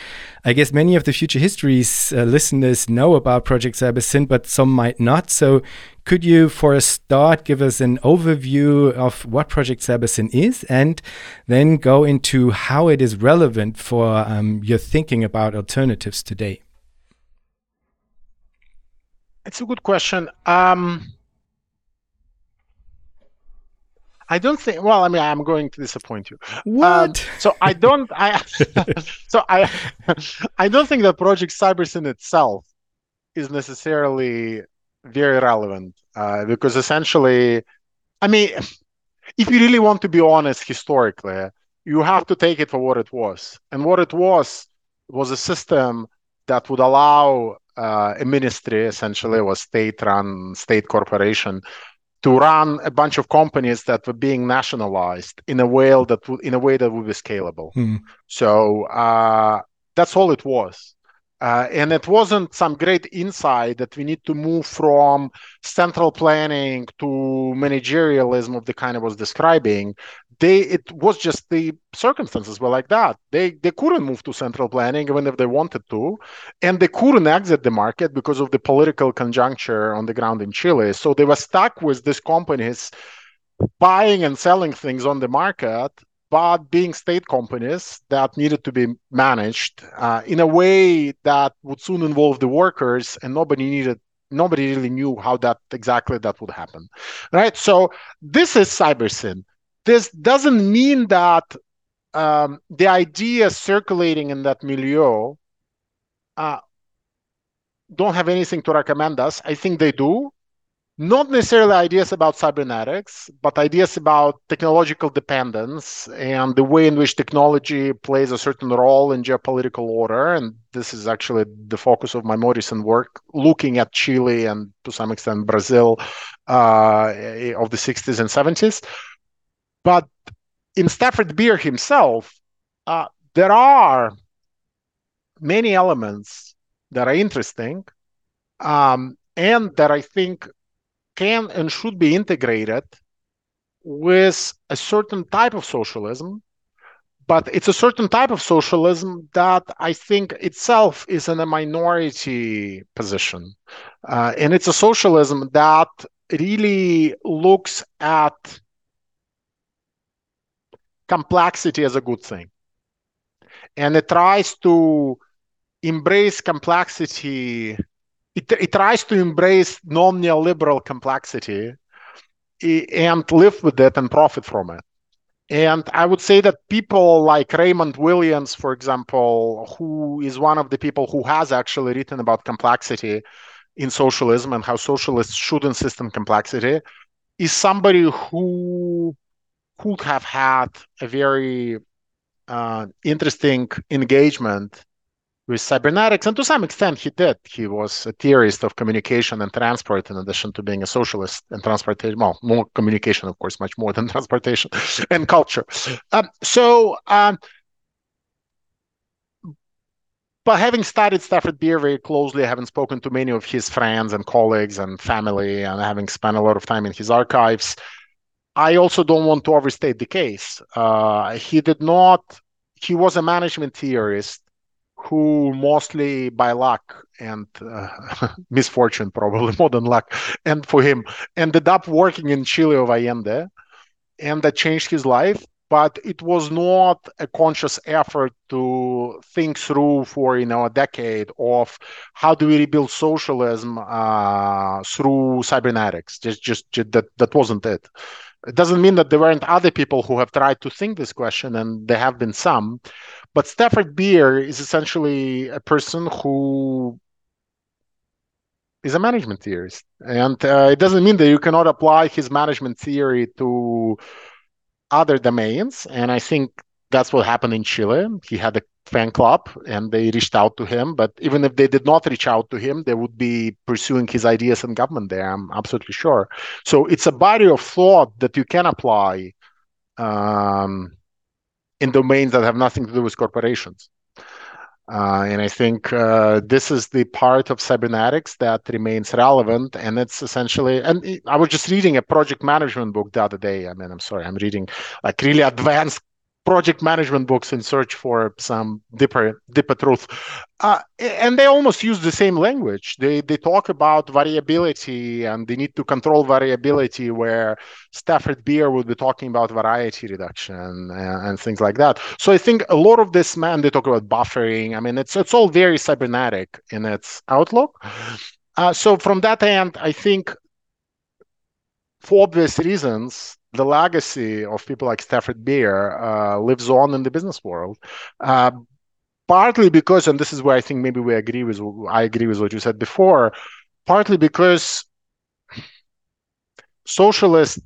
I guess many of the Future Histories uh, listeners know about Project Cybersyn, but some might not. So, could you, for a start, give us an overview of what Project Cybersyn is and then go into how it is relevant for um, your thinking about alternatives today? It's a good question. Um, I don't think. Well, I mean, I'm going to disappoint you. What? Um, so I don't. I so I I don't think that Project Cybersyn itself is necessarily very relevant uh, because essentially, I mean, if you really want to be honest historically, you have to take it for what it was, and what it was was a system that would allow uh, a ministry, essentially, was state-run, state corporation, to run a bunch of companies that were being nationalized in a way that w- in a way that would be scalable. Hmm. So uh, that's all it was. Uh, and it wasn't some great insight that we need to move from central planning to managerialism of the kind I was describing. They it was just the circumstances were like that. They they couldn't move to central planning even if they wanted to and they couldn't exit the market because of the political conjuncture on the ground in chile. So they were stuck with these companies buying and selling things on the market but being state companies that needed to be managed uh, in a way that would soon involve the workers and nobody needed nobody really knew how that exactly that would happen right so this is cybersyn this doesn't mean that um, the ideas circulating in that milieu uh, don't have anything to recommend us. I think they do. Not necessarily ideas about cybernetics, but ideas about technological dependence and the way in which technology plays a certain role in geopolitical order. And this is actually the focus of my more recent work, looking at Chile and to some extent Brazil uh, of the 60s and 70s. But in Stafford Beer himself, uh, there are many elements that are interesting um, and that I think can and should be integrated with a certain type of socialism. But it's a certain type of socialism that I think itself is in a minority position. Uh, and it's a socialism that really looks at complexity as a good thing. And it tries to embrace complexity. It, it tries to embrace non neoliberal complexity and live with it and profit from it. And I would say that people like Raymond Williams, for example, who is one of the people who has actually written about complexity in socialism and how socialists should insist on complexity, is somebody who could have had a very uh, interesting engagement with cybernetics, and to some extent he did. He was a theorist of communication and transport, in addition to being a socialist and transportation. Well, more communication, of course, much more than transportation and culture. Um, so, um, but having studied Stafford Beer very closely, having spoken to many of his friends and colleagues and family, and having spent a lot of time in his archives, I also don't want to overstate the case. Uh, he did not, he was a management theorist who mostly by luck and uh, misfortune, probably more than luck, and for him, ended up working in Chile of Allende, and that changed his life. But it was not a conscious effort to think through for you know a decade of how do we rebuild socialism uh, through cybernetics. Just, just, just that that wasn't it. It doesn't mean that there weren't other people who have tried to think this question, and there have been some. But Stafford Beer is essentially a person who is a management theorist. And uh, it doesn't mean that you cannot apply his management theory to other domains. And I think that's what happened in Chile. He had a fan club and they reached out to him. But even if they did not reach out to him, they would be pursuing his ideas in government there. I'm absolutely sure. So it's a body of thought that you can apply um, in domains that have nothing to do with corporations. Uh, and I think uh, this is the part of cybernetics that remains relevant. And it's essentially, and I was just reading a project management book the other day. I mean, I'm sorry, I'm reading like really advanced project management books in search for some deeper deeper truth. Uh, and they almost use the same language. They they talk about variability and they need to control variability where stafford beer would be talking about variety reduction and, and things like that. So i think a lot of this man they talk about buffering. I mean it's it's all very cybernetic in its outlook. Uh, so from that end i think for obvious reasons the legacy of people like Stafford Beer uh, lives on in the business world. Uh, partly because, and this is where I think maybe we agree with, I agree with what you said before, partly because socialist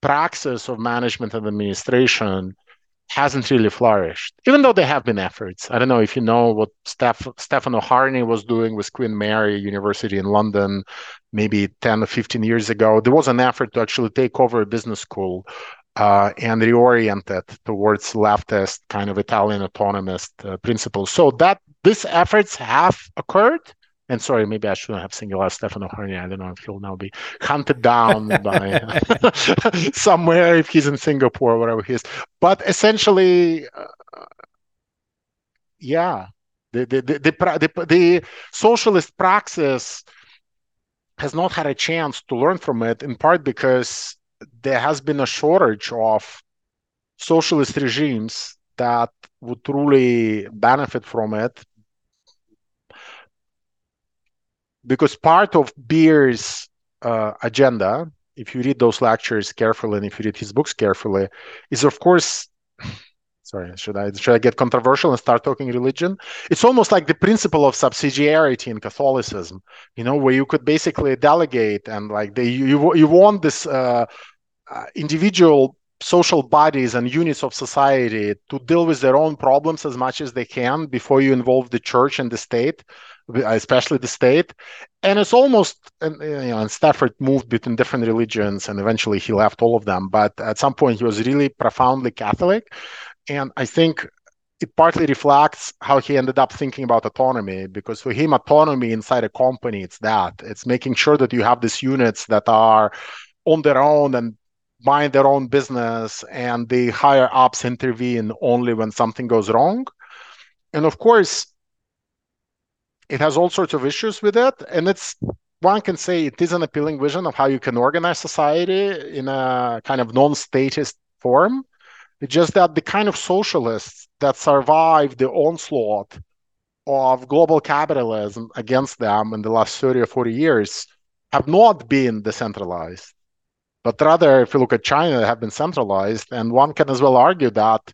praxis of management and administration hasn't really flourished, even though there have been efforts. I don't know if you know what Steph, Stefano Harney was doing with Queen Mary University in London maybe 10 or 15 years ago. There was an effort to actually take over a business school uh, and reorient it towards leftist kind of Italian autonomist uh, principles. So that these efforts have occurred. And sorry, maybe I shouldn't have singled out Stefano Harney. I don't know if he'll now be hunted down by somewhere if he's in Singapore or whatever he is. But essentially, uh, yeah, the the, the the, the the socialist praxis has not had a chance to learn from it, in part because there has been a shortage of socialist regimes that would truly benefit from it because part of Beer's uh, agenda, if you read those lectures carefully and if you read his books carefully, is of course. Sorry, should I should I get controversial and start talking religion? It's almost like the principle of subsidiarity in Catholicism, you know, where you could basically delegate and like they you you want this uh, uh, individual social bodies and units of society to deal with their own problems as much as they can before you involve the church and the state especially the state. And it's almost, you know, and Stafford moved between different religions and eventually he left all of them. But at some point, he was really profoundly Catholic. And I think it partly reflects how he ended up thinking about autonomy because for him autonomy inside a company it's that it's making sure that you have these units that are on their own and mind their own business and the higher ups intervene only when something goes wrong and of course it has all sorts of issues with it and it's one can say it is an appealing vision of how you can organize society in a kind of non-statist form. It's just that the kind of socialists that survived the onslaught of global capitalism against them in the last 30 or 40 years have not been decentralized. But rather if you look at china they have been centralized and one can as well argue that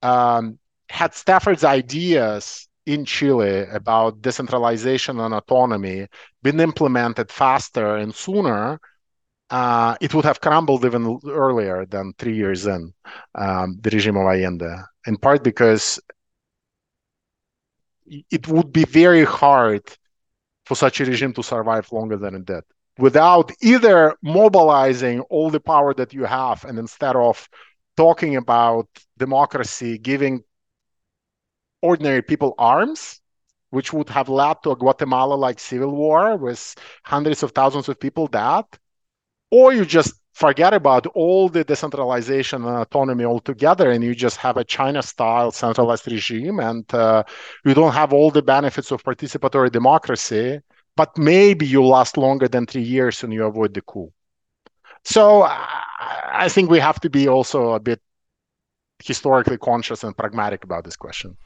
um, had stafford's ideas in Chile about decentralization and autonomy been implemented faster and sooner, uh, it would have crumbled even earlier than three years in um, the regime of Allende, in part because it would be very hard for such a regime to survive longer than it did without either mobilizing all the power that you have and instead of talking about democracy, giving ordinary people arms, which would have led to a Guatemala like civil war with hundreds of thousands of people dead, or you just forget about all the decentralization and autonomy altogether and you just have a China style centralized regime and uh, you don't have all the benefits of participatory democracy, but maybe you last longer than three years and you avoid the coup. So I think we have to be also a bit historically conscious and pragmatic about this question.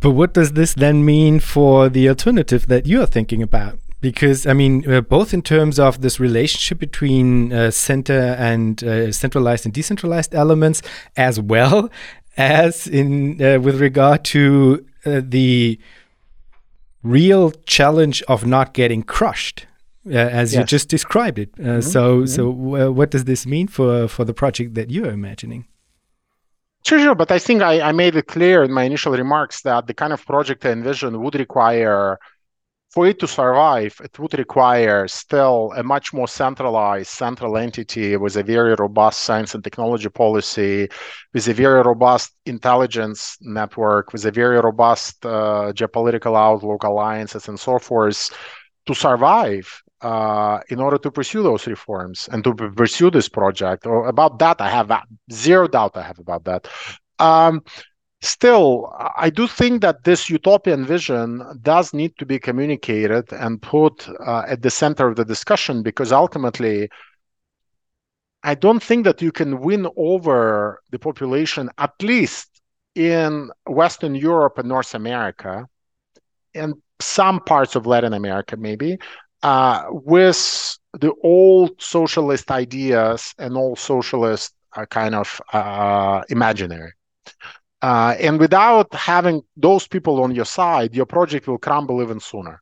But what does this then mean for the alternative that you are thinking about? Because, I mean, uh, both in terms of this relationship between uh, center and uh, centralized and decentralized elements, as well as in uh, with regard to uh, the real challenge of not getting crushed. Uh, as yes. you just described it. Mm -hmm. So, mm -hmm. so what does this mean for for the project that you are imagining? Sure, sure. But I think I, I made it clear in my initial remarks that the kind of project I envision would require for it to survive, it would require still a much more centralized central entity with a very robust science and technology policy, with a very robust intelligence network, with a very robust uh, geopolitical outlook, alliances, and so forth to survive uh, in order to pursue those reforms and to pursue this project. Or about that, I have zero doubt. I have about that. Um, still, I do think that this utopian vision does need to be communicated and put uh, at the center of the discussion because ultimately, I don't think that you can win over the population, at least in Western Europe and North America, and some parts of Latin America, maybe, uh, with the old socialist ideas and all socialist uh, kind of uh, imaginary. Uh, and without having those people on your side, your project will crumble even sooner.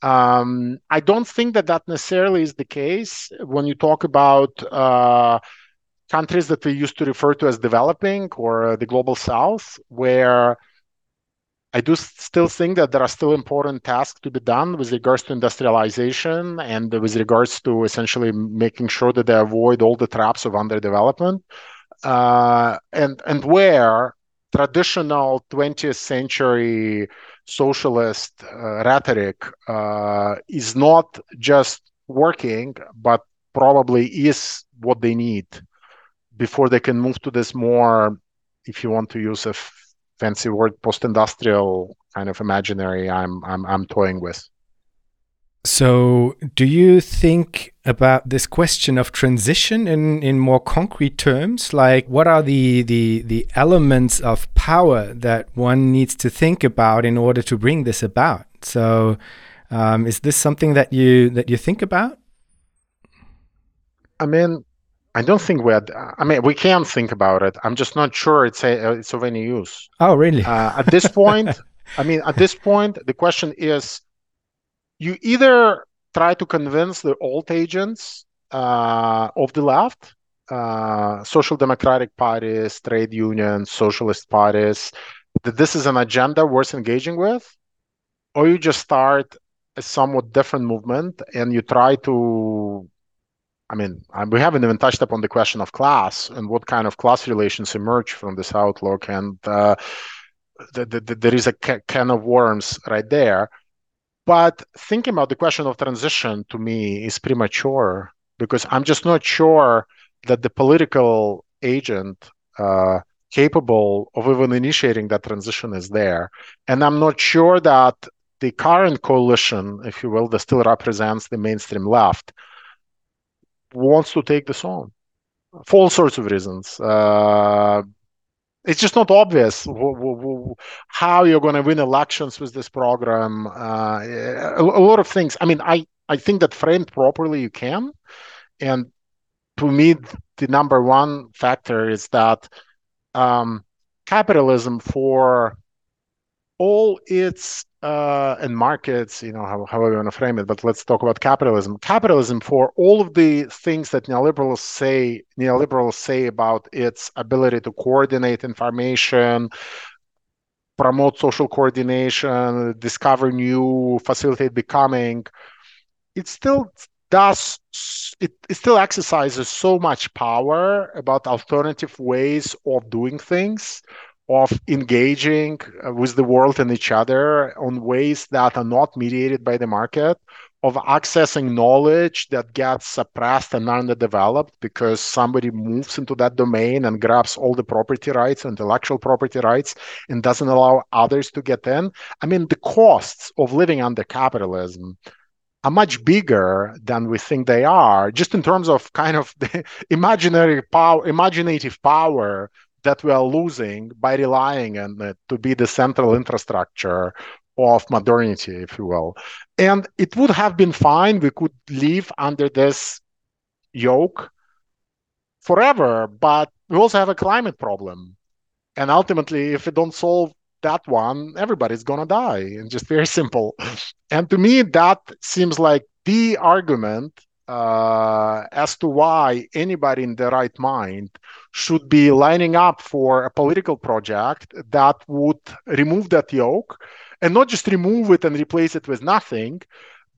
Um, I don't think that that necessarily is the case when you talk about uh, countries that we used to refer to as developing or the global south, where I do still think that there are still important tasks to be done with regards to industrialization and with regards to essentially making sure that they avoid all the traps of underdevelopment. Uh, and and where traditional 20th century socialist uh, rhetoric uh, is not just working, but probably is what they need before they can move to this more, if you want to use a fancy word, post-industrial kind of imaginary I'm I'm I'm toying with. So, do you think about this question of transition in, in more concrete terms? Like, what are the, the, the elements of power that one needs to think about in order to bring this about? So, um, is this something that you that you think about? I mean, I don't think we had. I mean, we can think about it. I'm just not sure it's a, it's of any use. Oh, really? Uh, at this point, I mean, at this point, the question is you either try to convince the old agents uh, of the left, uh, social democratic parties, trade unions, socialist parties, that this is an agenda worth engaging with, or you just start a somewhat different movement and you try to. I mean, we haven't even touched upon the question of class and what kind of class relations emerge from this outlook, and uh, the, the, the, there is a can of worms right there. But thinking about the question of transition to me is premature because I'm just not sure that the political agent uh, capable of even initiating that transition is there. And I'm not sure that the current coalition, if you will, that still represents the mainstream left, wants to take this on for all sorts of reasons. Uh, it's just not obvious how you're going to win elections with this program. Uh, a, a, lot of things. I mean, I, I think that framed properly, you can. And to me, the number one factor is that um, capitalism for all its uh, and markets, you know, how, however you want to frame it, but let's talk about capitalism. Capitalism, for all of the things that neoliberals say, neoliberals say about its ability to coordinate information, promote social coordination, discover new, facilitate becoming, it still does it, it still exercises so much power about alternative ways of doing things of engaging uh, with the world and each other on ways that are not mediated by the market, of accessing knowledge that gets suppressed and underdeveloped because somebody moves into that domain and grabs all the property rights, intellectual property rights, and doesn't allow others to get in. I mean, the costs of living under capitalism are much bigger than we think they are, just in terms of kind of the imaginary power, imaginative power that we are losing by relying on it to be the central infrastructure of modernity, if you will. And it would have been fine. We could live under this yoke forever, but we also have a climate problem. And ultimately, if we don't solve that one, everybody's going to die. And just very simple. And to me, that seems like the argument as to why anybody in their right mind should be lining up for a political project that would remove that yoke and not just remove it and replace it with nothing,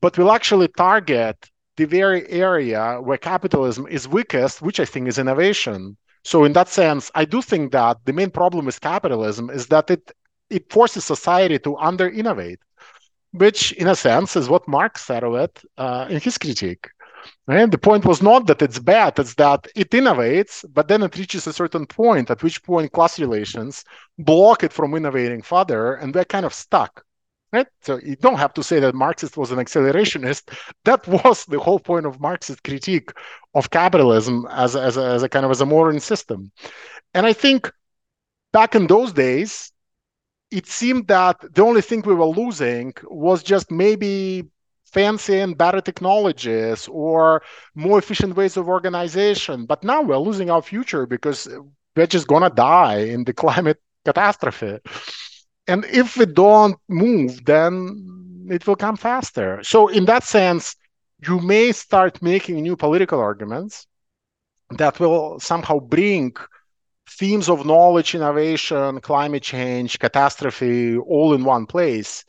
but will actually target the very area where capitalism is weakest, which I think is innovation. So in that sense, I do think that the main problem with capitalism is that it it forces society to under innovate, which in a sense is what Marx said of it uh, in his critique. And the point was not that it's bad, it's that it innovates, but then it reaches a certain point, at which point class relations block it from innovating further, and we're kind of stuck. Right? So you don't have to say that Marxist was an accelerationist. That was the whole point of Marxist critique of capitalism as, as, a, as a kind of as a modern system. And I think back in those days, it seemed that the only thing we were losing was just maybe fancy and better technologies or more efficient ways of organization. But now we're losing our future because we're just going to die in the climate catastrophe. And if we don't move, then it will come faster. So, in that sense, you may start making new political arguments that will somehow bring themes of knowledge, innovation, climate change, catastrophe all in one place.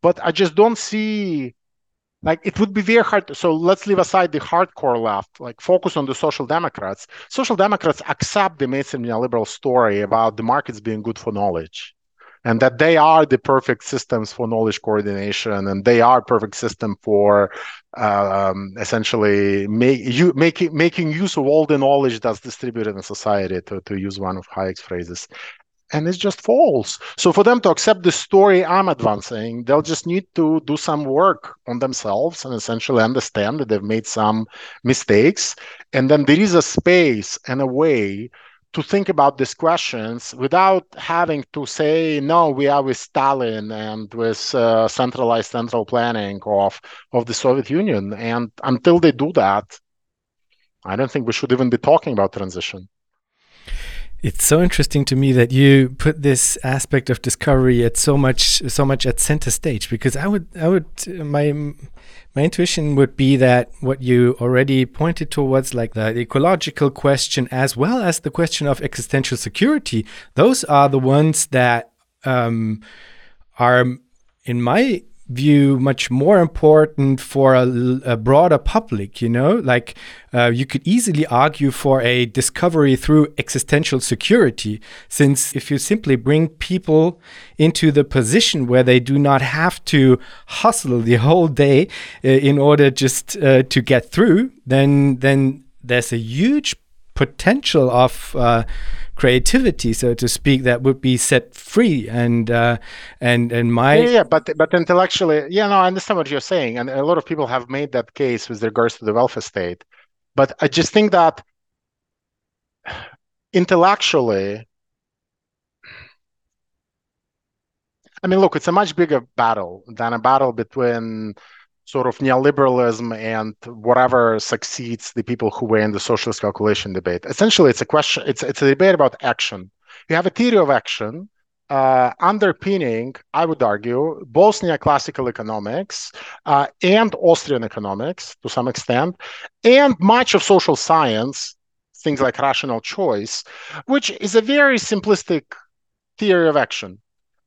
But I just don't see like it would be very hard so let's leave aside the hardcore left like focus on the social democrats. Social democrats accept the mainstream neoliberal story about the markets being good for knowledge and that they are the perfect systems for knowledge coordination and they are perfect system for um, essentially make, you, making making use of all the knowledge that's distributed in society to, to use one of hayek's phrases and it's just false. So for them to accept the story I'm advancing, they'll just need to do some work on themselves and essentially understand that they've made some mistakes. And then there is a space and a way to think about these questions without having to say no we are with stalin and with uh, centralized central planning of of the soviet union and until they do that i don't think we should even be talking about transition it's so interesting to me that you put this aspect of discovery at so much so much at center stage because I would I would my my intuition would be that what you already pointed towards like the ecological question as well as the question of existential security those are the ones that um, are in my view much more important for a, a broader public you know? Like uh, you could easily argue for a discovery through existential security since if you simply bring people into the position where they do not have to hustle the whole day uh, in order just uh, to get through then then there's a huge potential of uh, creativity, so to speak, that would be set free. And uh, and and my yeah, yeah, but but intellectually, yeah, no, I understand what you're saying, and a lot of people have made that case with regards to the welfare state. But I just think that intellectually, I mean, look, it's a much bigger battle than a battle between sort of neoliberalism and whatever succeeds the people who were in the socialist calculation debate. Essentially, it's a question. It's it's a debate about action. You have a theory of action uh, underpinning, I would argue, both neoclassical economics uh, and Austrian economics to some extent, and much of social science, things like rational choice, which is a very simplistic theory of action.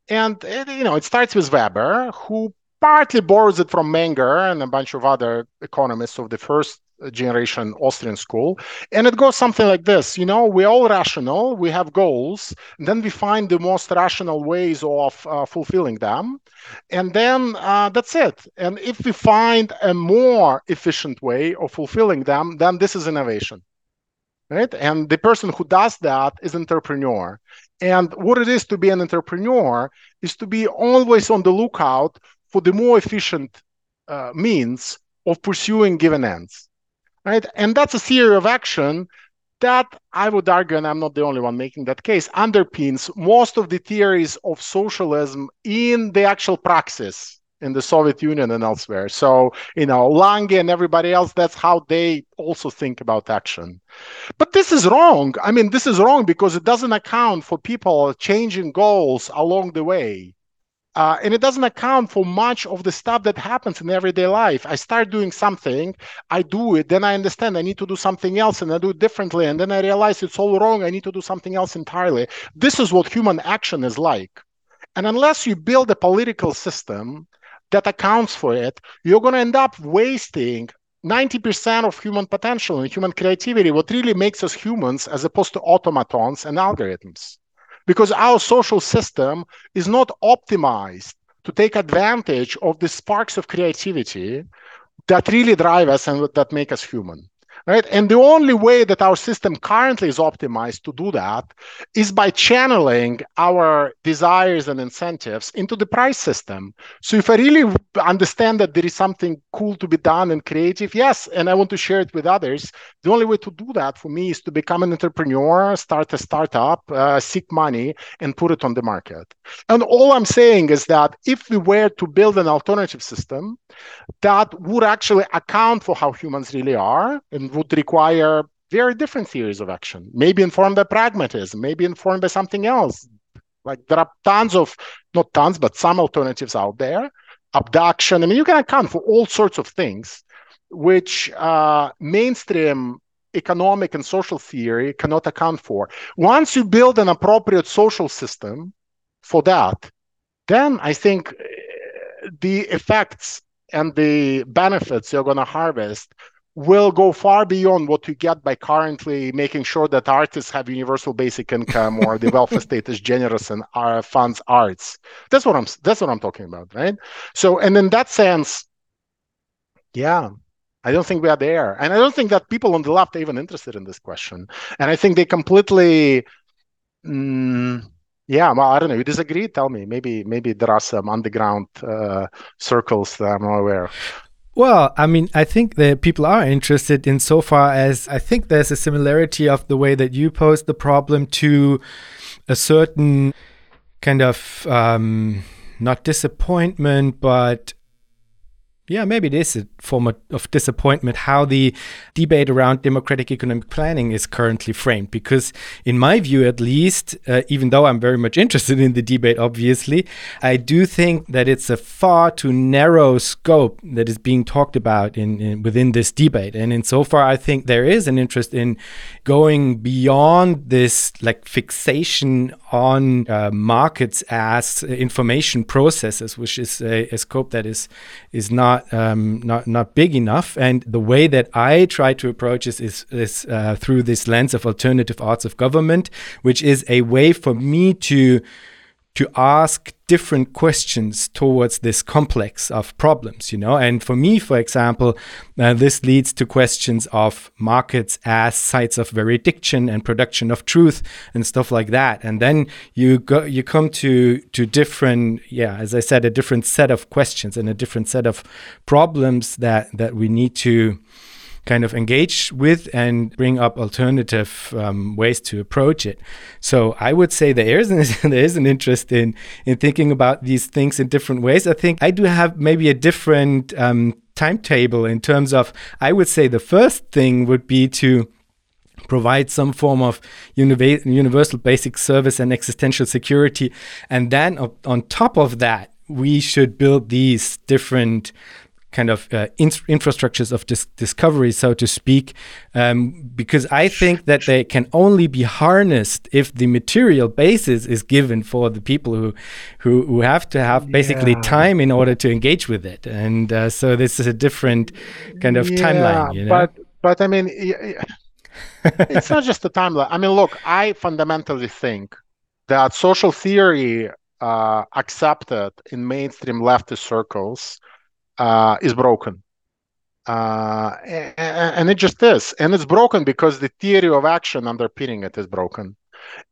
And you know, it starts with Weber, who partly borrows it from Menger and a bunch of other economists of the first generation Austrian school. And it goes something like this you know, we're all rational, we have goals, then we find the most rational ways of uh, fulfilling them. And then uh, that's it. And if we find a more efficient way of fulfilling them, then this is innovation. Right? And the person who does that is entrepreneur. And what it is to be an entrepreneur is to be always on the lookout for the more efficient uh, means of pursuing given ends right? And that's a theory of action that i would argue and i'm not the only one making that case underpins most of the theories of socialism in the actual praxis in the soviet union and elsewhere. So you know lange and everybody else that's how they also think about action. But this is wrong. I mean this is wrong because it doesn't account for people changing goals along the way Uh, and it doesn't account for much of the stuff that happens in everyday life. I start doing something, I do it, then I understand I need to do something else and I do it differently. And then I realize it's all wrong. I need to do something else entirely. This is what human action is like. And unless you build a political system that accounts for it, you're going to end up wasting 90% of human potential and human creativity, what really makes us humans as opposed to automatons and algorithms because our social system is not optimized to take advantage of the sparks of creativity that really drive us and that make us human right? And the only way that our system currently is optimized to do that is by channeling our desires and incentives into the price system. So if I really understand that there is something cool to be done and creative, yes, and I want to share it with others, the only way to do that for me is to become an entrepreneur, start a startup, uh, seek money, and put it on the market. And all I'm saying is that if we were to build an alternative system that would actually account for how humans really are and would require very different theories of action, maybe informed by pragmatism, maybe informed by something else. Like there are tons of, not tons, but some alternatives out there. Abduction. I mean, you can account for all sorts of things, which uh, mainstream economic and social theory cannot account for. Once you build an appropriate social system for that, then I think uh, the effects and the benefits you're going to harvest will go far beyond what you get by currently making sure that artists have universal basic income or the welfare state is generous and uh, funds arts. That's what I'm that's what I'm talking about, right? So and in that sense, yeah, I don't think we are there. And I don't think that people on the left are even interested in this question. And I think they completely mm, yeah, well, I don't know. You disagree? Tell me. Maybe, maybe there are some underground uh, circles that I'm not aware. Well, I mean, I think that people are interested in so far as I think there's a similarity of the way that you pose the problem to a certain kind of um, not disappointment, but yeah, maybe it is a form of disappointment how the debate around democratic economic planning is currently framed. Because, in my view at least, uh, even though I'm very much interested in the debate, obviously, I do think that it's a far too narrow scope that is being talked about in, in within this debate. And insofar, I think there is an interest in going beyond this like fixation on uh, markets as information processes, which is a, a scope that is is not not um, not not big enough. And the way that I try to approach this is is uh, through this lens of alternative arts of government, which is a way for me to to ask different questions towards this complex of problems, you know. And for me, for example, uh, this leads to questions of markets as sites of veridiction and production of truth and stuff like that. And then you go, you come to to different, yeah, as I said, a different set of questions and a different set of problems that that we need to kind of engage with and bring up alternative um, ways to approach it. So I would say there is an, there is an interest in in thinking about these things in different ways. I think I do have maybe a different um, timetable in terms of I would say the first thing would be to provide some form of universal basic service and existential security and then on top of that we should build these different kind of uh, in infrastructures of dis discovery, so to speak, um, because I think that they can only be harnessed if the material basis is given for the people who who, who have to have basically yeah. time in order to engage with it, and uh, so this is a different kind of yeah, timeline. You know? But but I mean, it's not just a timeline. I mean, look, I fundamentally think that social theory uh, accepted in mainstream leftist circles uh, is broken. Uh, and, and, it just is. And it's broken because the theory of action underpinning it is broken.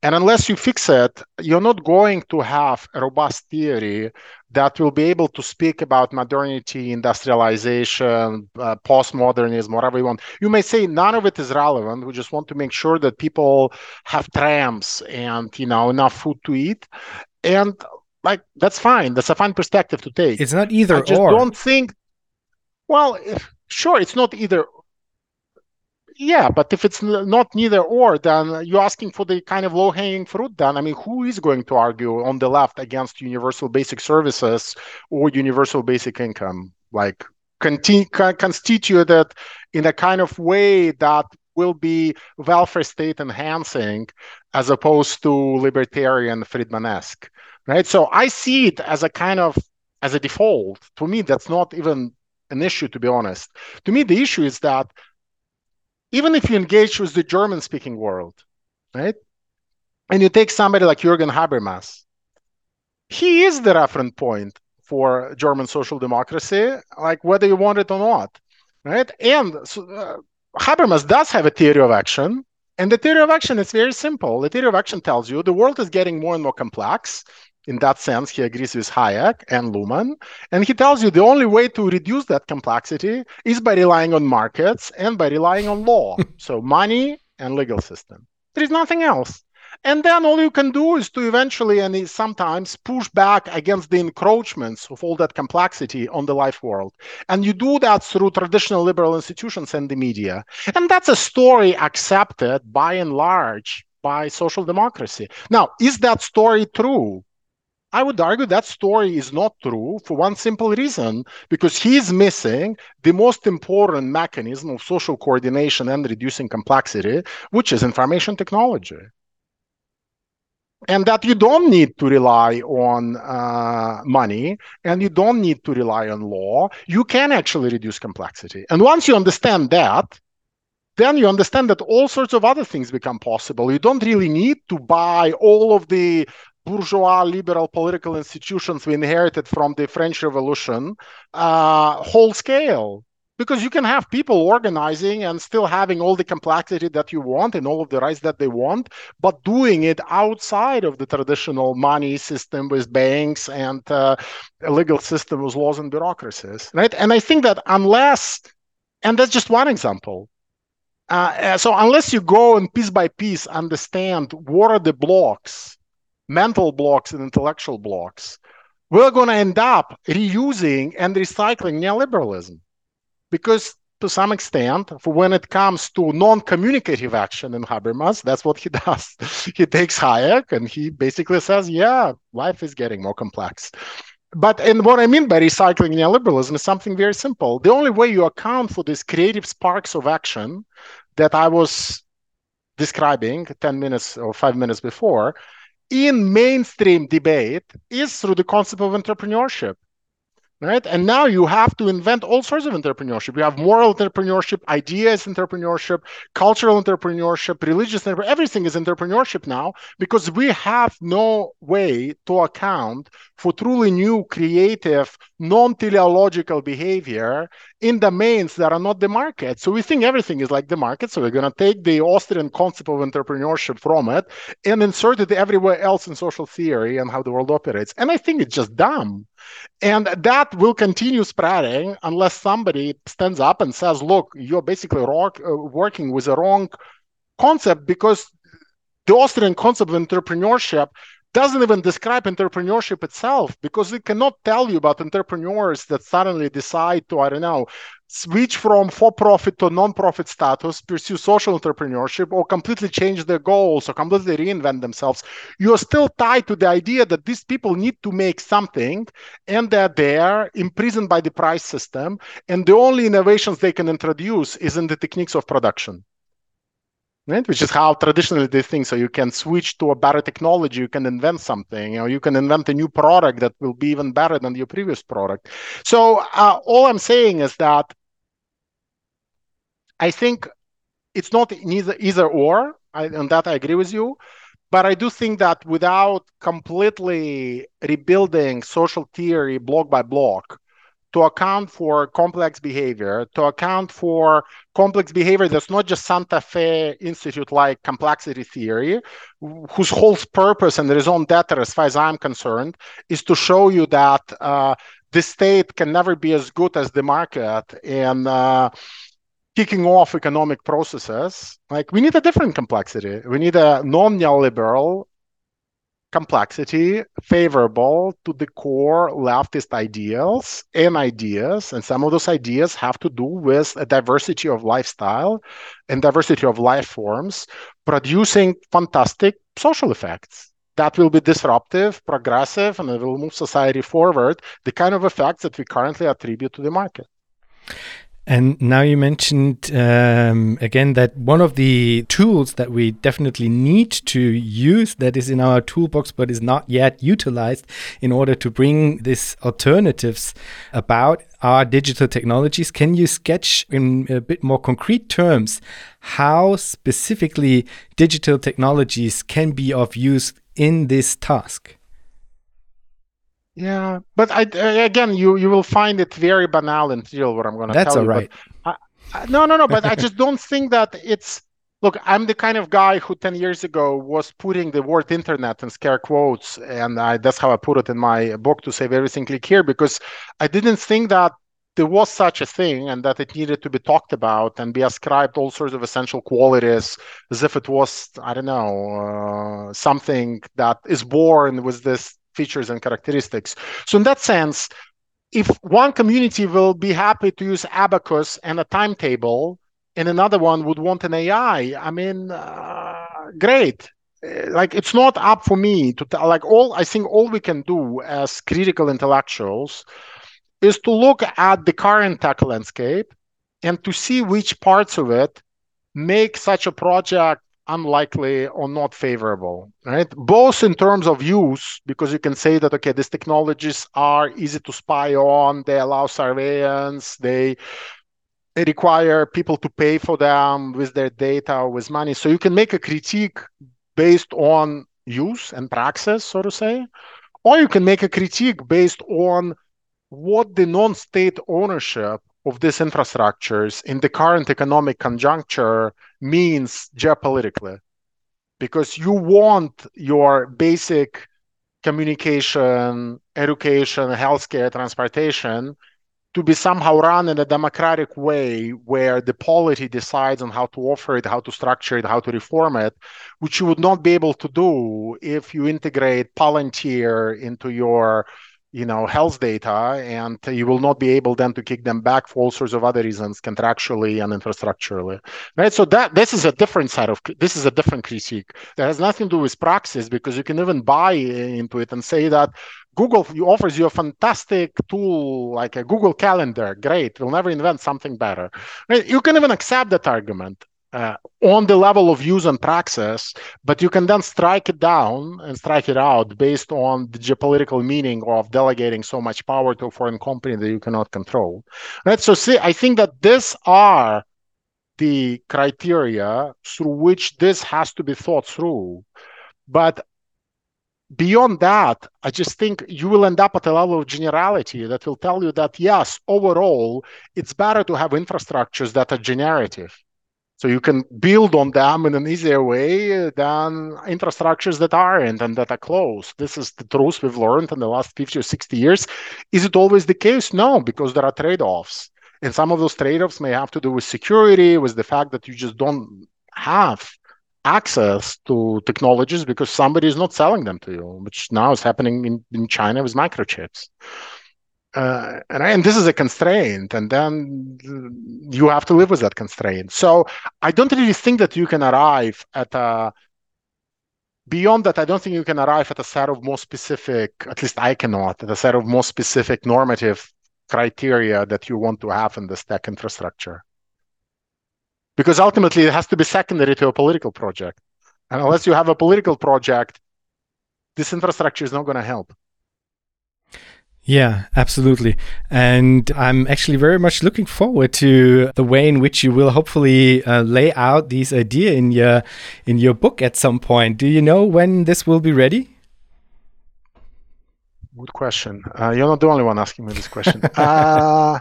And unless you fix it, you're not going to have a robust theory that will be able to speak about modernity, industrialization, uh, postmodernism, whatever you want. You may say none of it is relevant. We just want to make sure that people have trams and you know enough food to eat. And like that's fine. That's a fine perspective to take. It's not either I just or. don't think. Well, sure, it's not either. yeah, but if it's not neither or, then you're asking for the kind of low hanging fruit. Then I mean, who is going to argue on the left against universal basic services or universal basic income, like conti- constituted in a kind of way that will be welfare state enhancing, as opposed to libertarian Friedmanesque, right? So I see it as a kind of as a default. To me, that's not even an issue, to be honest. To me, the issue is that even if you engage with the German speaking world, right? And you take somebody like Jürgen Habermas, he is the reference point for German social democracy, like whether you want it or not, right? And so, uh, Habermas does have a theory of action, and the theory of action is very simple. The theory of action tells you the world is getting more and more complex. In that sense, he agrees with Hayek and Luhmann. And he tells you the only way to reduce that complexity is by relying on markets and by relying on law. so, money and legal system. There is nothing else. And then all you can do is to eventually and sometimes push back against the encroachments of all that complexity on the life world. And you do that through traditional liberal institutions and the media. And that's a story accepted by and large by social democracy. Now, is that story true? I would argue that story is not true for one simple reason because he's missing the most important mechanism of social coordination and reducing complexity, which is information technology. And that you don't need to rely on uh, money and you don't need to rely on law. You can actually reduce complexity. And once you understand that, then you understand that all sorts of other things become possible. You don't really need to buy all of the bourgeois liberal political institutions we inherited from the French Revolution uh, whole scale. Because you can have people organizing and still having all the complexity that you want and all of the rights that they want, but doing it outside of the traditional money system with banks and uh, a legal system with laws and bureaucracies, right? And I think that unless, and that's just one example, uh, so unless you go and piece by piece understand what are the blocks mental blocks and intellectual blocks, we're going to end up reusing and recycling neoliberalism. Because to some extent, when it comes to non-communicative action in Habermas, that's what he does. he takes Hayek and he basically says, yeah, life is getting more complex. But and what I mean by recycling neoliberalism is something very simple. The only way you account for these creative sparks of action that I was describing 10 minutes or five minutes before in mainstream debate is through the concept of entrepreneurship right and now you have to invent all sorts of entrepreneurship you have moral entrepreneurship ideas entrepreneurship cultural entrepreneurship religious entrepreneurship everything is entrepreneurship now because we have no way to account for truly new creative non-teleological behavior in domains that are not the market. So we think everything is like the market. So we're going to take the Austrian concept of entrepreneurship from it and insert it everywhere else in social theory and how the world operates. And I think it's just dumb. And that will continue spreading unless somebody stands up and says, look, you're basically uh, working with a wrong concept because the Austrian concept of entrepreneurship doesn't even describe entrepreneurship itself because it cannot tell you about entrepreneurs that suddenly decide to, I don't know, switch from for-profit to non-profit status, pursue social entrepreneurship, or completely change their goals or completely reinvent themselves. You're still tied to the idea that these people need to make something and they're there imprisoned by the price system. And the only innovations they can introduce is in the techniques of production right? Which is how traditionally they think. So you can switch to a better technology, you can invent something, you know, you can invent a new product that will be even better than your previous product. So uh, all I'm saying is that I think it's not neither either or, I, and that I agree with you. But I do think that without completely rebuilding social theory block by block, to account for complex behavior, to account for complex behavior that's not just Santa Fe Institute like complexity theory, whose whole purpose and raison d'etre, as far as I'm concerned, is to show you that uh, the state can never be as good as the market in uh, kicking off economic processes. Like we need a different complexity. We need a non-neoliberal complexity favorable to the core leftist ideals and ideas. And some of those ideas have to do with a diversity of lifestyle and diversity of life forms, producing fantastic social effects that will be disruptive, progressive, and it will move society forward, the kind of effects that we currently attribute to the market. And now you mentioned um, again that one of the tools that we definitely need to use that is in our toolbox but is not yet utilized in order to bring these alternatives about are digital technologies. Can you sketch in a bit more concrete terms how specifically digital technologies can be of use in this task? Yeah, but I, again, you you will find it very banal and trivial. What I'm going to tell That's all right. I, I, no, no, no. But I just don't think that it's. Look, I'm the kind of guy who 10 years ago was putting the word internet in scare quotes, and I, that's how I put it in my book to save everything click here because I didn't think that there was such a thing and that it needed to be talked about and be ascribed all sorts of essential qualities as if it was i don't know uh, something that is born with this features and characteristics. So in that sense, if one community will be happy to use abacus and a timetable and another one would want an ai i mean uh, great uh, like it's not up for me to tell like all i think all we can do as critical intellectuals is to look at the current tech landscape and to see which parts of it make such a project unlikely or not favorable, right? Both in terms of use, because you can say that, okay, these technologies are easy to spy on, they allow surveillance, they, they require people to pay for them with their data or with money. So you can make a critique based on use and praxis, so to say, or you can make a critique based on what the non-state ownership of these infrastructures in the current economic conjuncture means geopolitically because you want your basic communication education healthcare transportation to be somehow run in a democratic way where the polity decides on how to offer it, how to structure it, how to reform it, which you would not be able to do if you integrate Palantir into your you know health data and you will not be able then to kick them back for all sorts of other reasons contractually and infrastructurally right? So that this is a different side of this is a different critique. That has nothing to do with praxis because you can even buy into it and say that google offers you a fantastic tool like a google calendar. Great. We'll never invent something better. Right? you can even accept that argument uh, on the level of use and praxis, but you can then strike it down and strike it out based on the geopolitical meaning of delegating so much power to a foreign company that you cannot control. Right. So see, I think that these are the criteria through which this has to be thought through. But beyond that, I just think you will end up at a level of generality that will tell you that yes, overall, it's better to have infrastructures that are generative so you can build on them in an easier way than infrastructures that aren't and that are closed. This is the truth we've learned in the last 50 or 60 years. Is it always the case? No, because there are trade-offs. And some of those trade-offs may have to do with security, with the fact that you just don't have access to technologies because somebody is not selling them to you, which now is happening in, in China with microchips uh, and, and this is a constraint and then you have to live with that constraint. So i don't really think that you can arrive at a beyond that i don't think you can arrive at a set of more specific at least i cannot at a set of more specific normative criteria that you want to have in the stack infrastructure. Because ultimately it has to be secondary to a political project. And unless you have a political project this infrastructure is not going to help yeah, absolutely. And I'm actually very much looking forward to the way in which you will hopefully uh, lay out these ideas in your in your book at some point. Do you know when this will be ready? Good question. Uh, you're not the only one asking me this question. uh,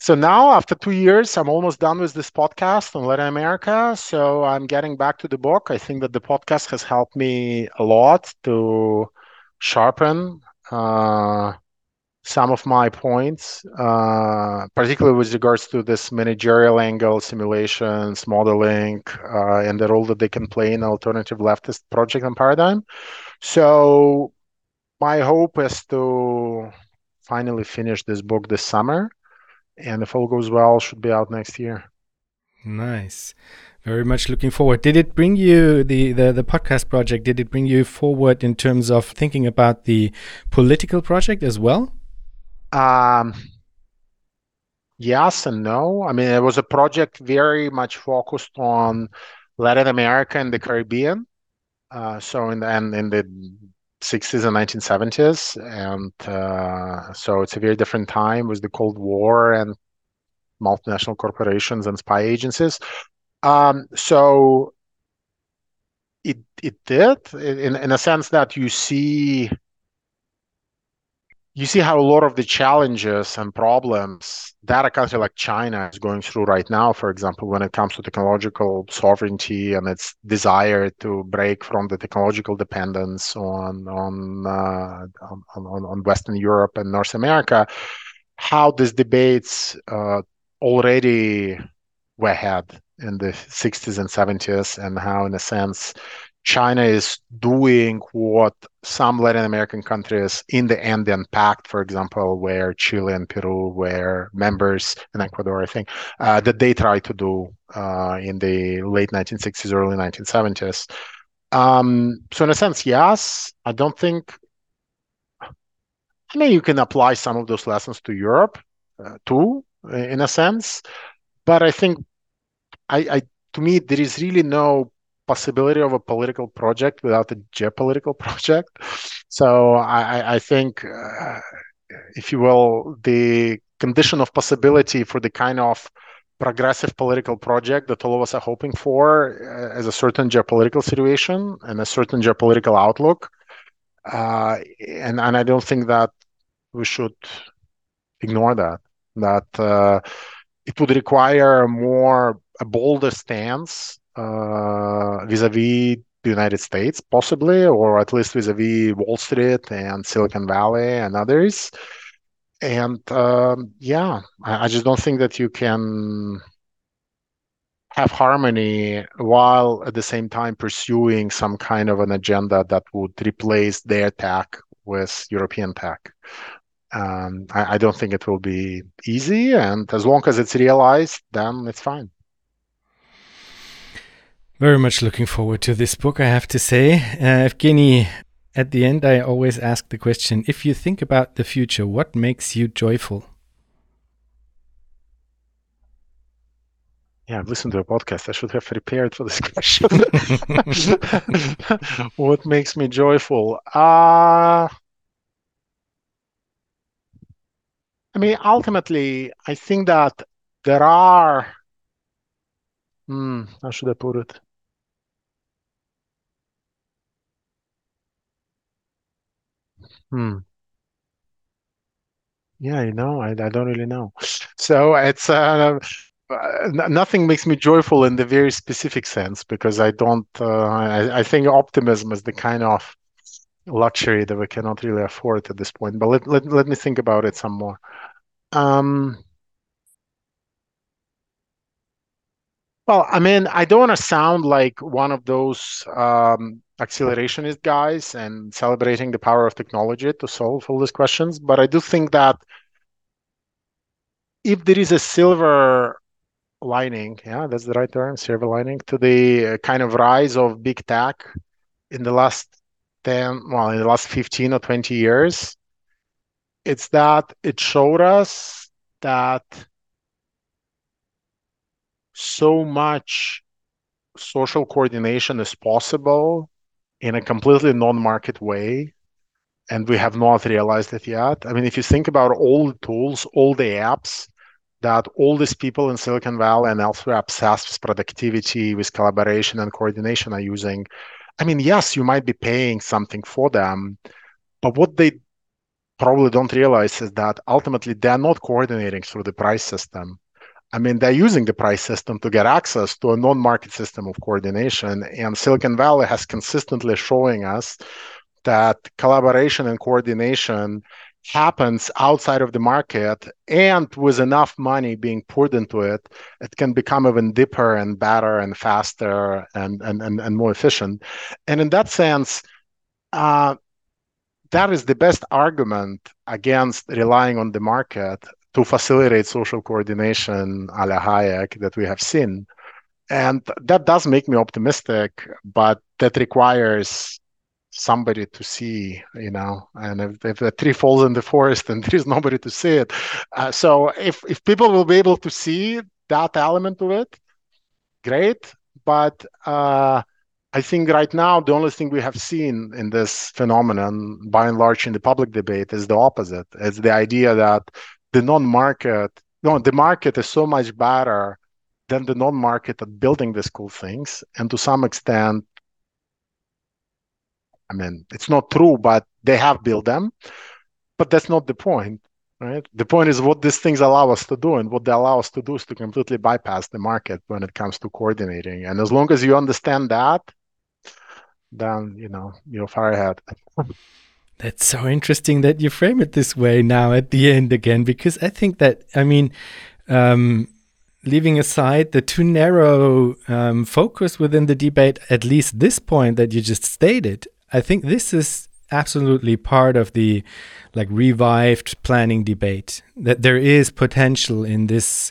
so now, after two years, I'm almost done with this podcast on Latin America. So I'm getting back to the book. I think that the podcast has helped me a lot to sharpen uh, some of my points, uh, particularly with regards to this managerial angle, simulations, modeling, uh, and the role that they can play in alternative leftist project and paradigm. So my hope is to finally finish this book this summer, and if all goes well, should be out next year. Nice. Very much looking forward. Did it bring you the, the the podcast project? Did it bring you forward in terms of thinking about the political project as well? Um, yes and no. I mean, it was a project very much focused on Latin America and the Caribbean. Uh, so in the, and in the 60s and 1970s, and uh, so it's a very different time with the Cold War and multinational corporations and spy agencies. Um, so it it did in in a sense that you see you see how a lot of the challenges and problems that a country like China is going through right now, for example, when it comes to technological sovereignty and its desire to break from the technological dependence on on uh, on, on, Western Europe and North America, how these debates uh, already were had in the 60s and 70s, and how, in a sense, China is doing what some Latin American countries in the Andean Pact, for example, where Chile and Peru were members, and Ecuador, I think, uh, that they tried to do uh, in the late 1960s, early 1970s. Um, so, in a sense, yes, I don't think. I mean, you can apply some of those lessons to Europe uh, too, in a sense, but I think, I, I to me, there is really no possibility of a political project without a geopolitical project. So I, I think, uh, if you will, the condition of possibility for the kind of progressive political project that all of us are hoping for uh, as a certain geopolitical situation and a certain geopolitical outlook. Uh, and and I don't think that we should ignore that. That uh, it would require a more a bolder stance uh, vis-a-vis the United States, possibly, or at least vis-a-vis Wall Street and Silicon Valley and others. And um, yeah, I, I just don't think that you can have harmony while at the same time pursuing some kind of an agenda that would replace their tech with European tech. Um, I, I, don't think it will be easy, and as long as it's realized, then it's fine. Very much looking forward to this book, I have to say. Uh, Evgeny, at the end, I always ask the question if you think about the future, what makes you joyful? Yeah, I've listened to a podcast. I should have prepared for this question. what makes me joyful? Uh, I mean, ultimately, I think that there are. Hmm, how should I put it? Hmm. Yeah, you know, I, I don't really know. So it's uh, nothing makes me joyful in the very specific sense because I don't. Uh, I, I think optimism is the kind of luxury that we cannot really afford at this point. But let let, let me think about it some more. Um, well, I mean, I don't want to sound like one of those um, accelerationist guys and celebrating the power of technology to solve all these questions. But I do think that if there is a silver lining, yeah, that's the right term, silver lining, to the uh, kind of rise of big tech in the last 10, well, in the last 15 or 20 years, it's that it showed us that so much social coordination is possible in a completely non-market way and we have not realized it yet. I mean if you think about all the tools all the apps that all these people in silicon valley and elsewhere obsessed with productivity with collaboration and coordination are using i mean yes you might be paying something for them but what they probably don't realize is that ultimately they're not coordinating through the price system I mean, they're using the price system to get access to a non-market system of coordination. And Silicon Valley has consistently showing us that collaboration and coordination happens outside of the market and with enough money being poured into it it can become even deeper and better and faster and and and, and more efficient and in that sense uh, that is the best argument against relying on the market to facilitate social coordination a la Hayek that we have seen. And that does make me optimistic, but that requires somebody to see, you know, and if, if tree falls in the forest and there is nobody to see it. Uh, so if, if people will be able to see that element of it, great. But uh, I think right now the only thing we have seen in this phenomenon, by and large, in the public debate, is the opposite. It's the idea that the non-market, no, the market is so much better than the non-market at building these cool things, and to some extent, I mean, it's not true, but they have built them. But that's not the point, right? The point is what these things allow us to do, and what they allow us to do is to completely bypass the market when it comes to coordinating. And as long as you understand that, then you know you're far ahead. That's so interesting that you frame it this way now at the end again, because I think that I mean, um, leaving aside the too narrow um, focus within the debate, at least this point that you just stated, I think this is absolutely part of the like revived planning debate that there is potential in this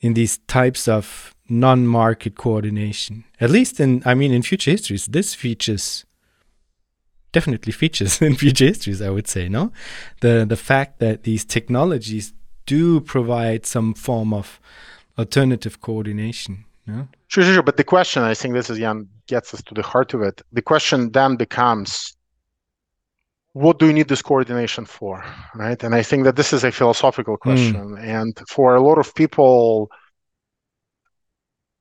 in these types of non-market coordination. At least in, I mean, in future histories, this features definitely features in future histories. I would say, no, the the fact that these technologies do provide some form of alternative coordination. No? Sure, sure, sure. But the question, I think this is Jan gets us to the heart of it. The question then becomes, what do you need this coordination for, right? And I think that this is a philosophical hmm. question, mm. and for a lot of people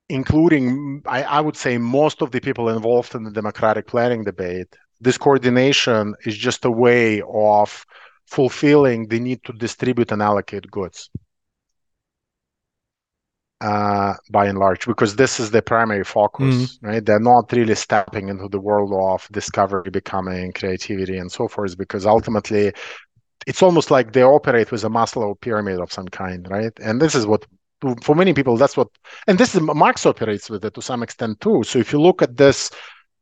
including, I, I would say, most of the people involved in the democratic planning debate, this coordination is just a way of fulfilling the need to distribute and allocate goods. Uh, by and large, because this is the primary focus, mm. right? They're not really stepping into the world of discovery, becoming, creativity, and so forth, because ultimately it's almost like they operate with a Maslow pyramid of some kind, right? And this is what for many people that's what and this is marx operates with it to some extent too so if you look at this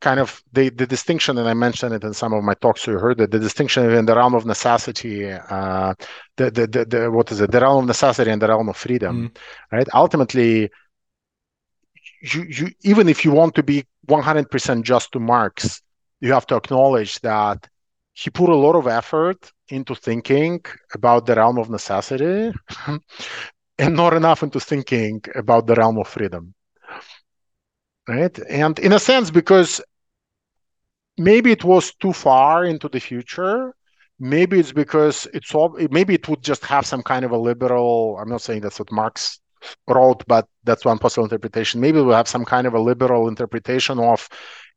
kind of the, the distinction and i mentioned it in some of my talks so you heard it the distinction in the realm of necessity uh, the, the, the, the, what is it? The realm of necessity and the realm of freedom mm. right? Ultimately you, you even if you want to be 100% just to marx you have to acknowledge that he put a lot of effort into thinking about the realm of necessity and not enough into thinking about the realm of freedom right? And in a sense because maybe it was too far into the future maybe it's because it's all maybe it would just have some kind of a liberal i'm not saying that's what marx wrote but that's one possible interpretation maybe we'll have some kind of a liberal interpretation of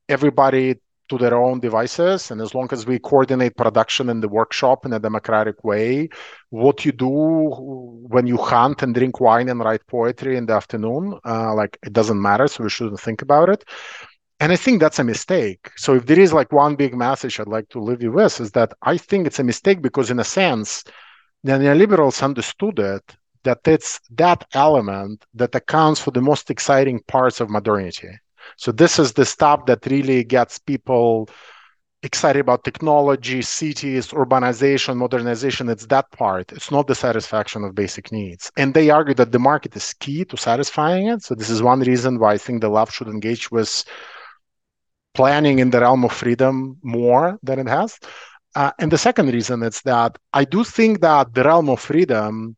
everybody to their own devices. And as long as we coordinate production in the workshop in a democratic way, what you do when you hunt and drink wine and write poetry in the afternoon, uh, like it doesn't matter. So we shouldn't think about it. And I think that's a mistake. So if there is like one big message I'd like to leave you with is that I think it's a mistake because in a sense, the neoliberals understood it that it's that element that accounts for the most exciting parts of modernity so this is the stuff that really gets people excited about technology, cities, urbanization, modernization. It's that part. It's not the satisfaction of basic needs. And they argue that the market is key to satisfying it. So this is one reason why I think the left should engage with planning in the realm of freedom more than it has. Uh, and the second reason is that I do think that the realm of freedom,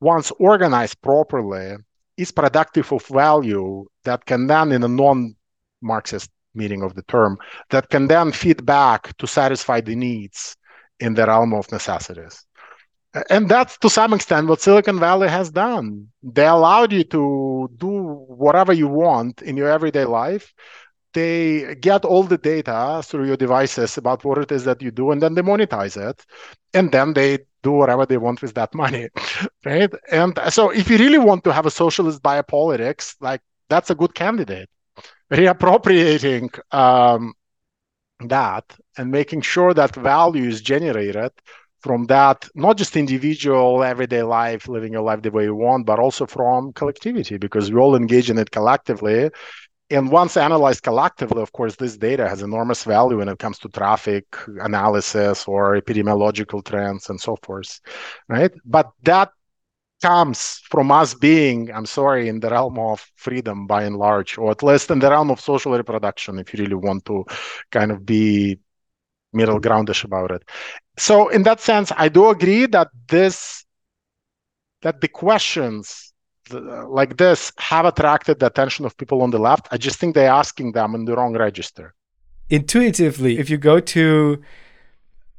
once organized properly, is productive of value that can then, in a non-Marxist meaning of the term, that can then feed back to satisfy the needs in the realm of necessities. And that's to some extent what Silicon Valley has done. They allowed you to do whatever you want in your everyday life. They get all the data through your devices about what it is that you do, and then they monetize it. And then they do whatever they want with that money, right? And so, if you really want to have a socialist biopolitics, like that's a good candidate. Reappropriating um, that and making sure that value is generated from that not just individual everyday life living your life the way you want but also from collectivity because we all engage in it collectively and once analyzed collectively of course this data has enormous value when it comes to traffic analysis or epidemiological trends and so forth right? But that comes from us being i'm sorry in the realm of freedom by and large or at least in the realm of social reproduction if you really want to kind of be middle groundish about it. So in that sense i do agree that this that the questions like this have attracted the attention of people on the left i just think they're asking them in the wrong register intuitively if you go to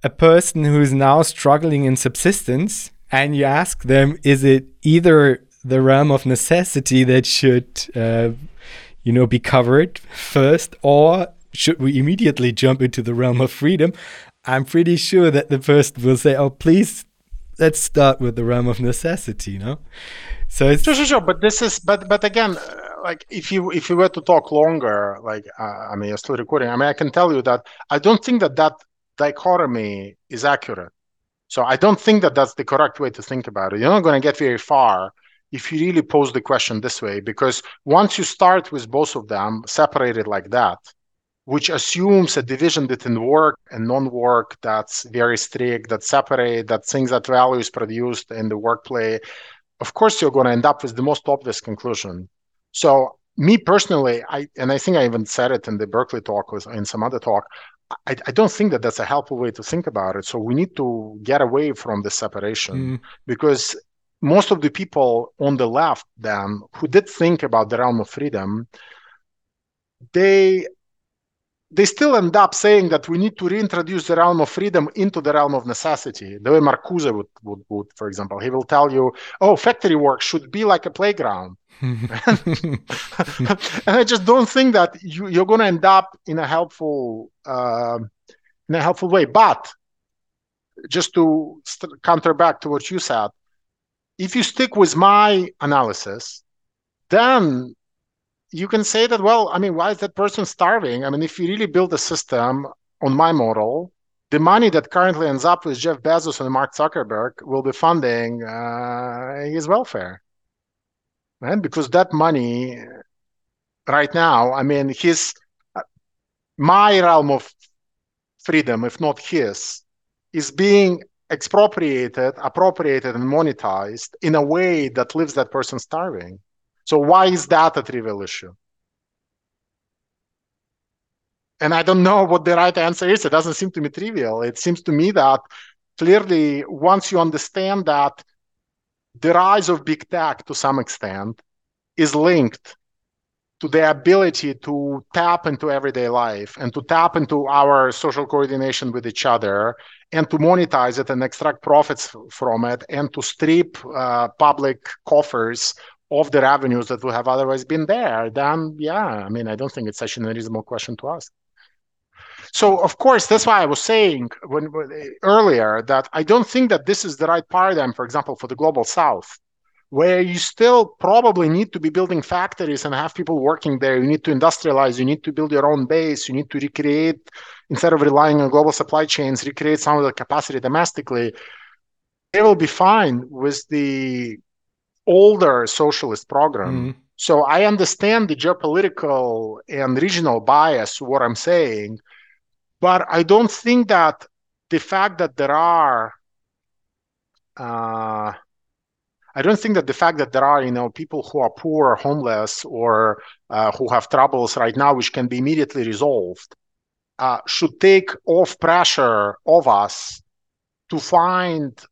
a person who's now struggling in subsistence and you ask them is it either the realm of necessity that should uh, you know be covered first or should we immediately jump into the realm of freedom? I'm pretty sure that the first will say, "Oh, please, let's start with the realm of necessity." You know, so it's sure, sure, sure. But this is, but but again, uh, like if you if you were to talk longer, like uh, I mean, you're still recording. I mean, I can tell you that I don't think that that dichotomy is accurate. So I don't think that that's the correct way to think about it. You're not going to get very far if you really pose the question this way, because once you start with both of them separated like that, which assumes a division between work and non-work that's very strict, that separate, that things that value is produced in the workplace, of course you're going to end up with the most obvious conclusion. So me personally, I and I think I even said it in the Berkeley talk with in some other talk. I, I don't think that that's a helpful way to think about it. So we need to get away from the separation mm. because most of the people on the left then who did think about the realm of freedom, they they still end up saying that we need to reintroduce the realm of freedom into the realm of necessity. The way Marcuse would, would, would for example, he will tell you, oh, factory work should be like a playground. and I just don't think that you, you're going to end up in a helpful uh, in a helpful way. But just to st- counter back to what you said, if you stick with my analysis, then you can say that, well, I mean, why is that person starving? I mean, if you really build a system on my model, the money that currently ends up with Jeff Bezos and Mark Zuckerberg will be funding uh, his welfare, right? Because that money right now, I mean, his my realm of freedom, if not his, is being expropriated, appropriated, and monetized in a way that leaves that person starving. So why is that a trivial issue? And I don't know what the right answer is. It doesn't seem to me trivial. It seems to me that clearly, once you understand that the rise of big tech to some extent is linked to the ability to tap into everyday life and to tap into our social coordination with each other and to monetize it and extract profits from it and to strip uh, public coffers of the revenues that would have otherwise been there, then yeah, I mean, I don't think it's such an unreasonable question to ask. So of course, that's why I was saying when, when, earlier that I don't think that this is the right paradigm, for example, for the global south, where you still probably need to be building factories and have people working there. You need to industrialize. You need to build your own base. You need to recreate instead of relying on global supply chains, recreate some of the capacity domestically. They will be fine with the older socialist program. Mm. So I understand the geopolitical and regional bias, what I'm saying, but I don't think that the fact that there are uh, I don't think that the fact that there are, you know, people who are poor or homeless or uh, who have troubles right now, which can be immediately resolved, uh, should take off pressure of us to find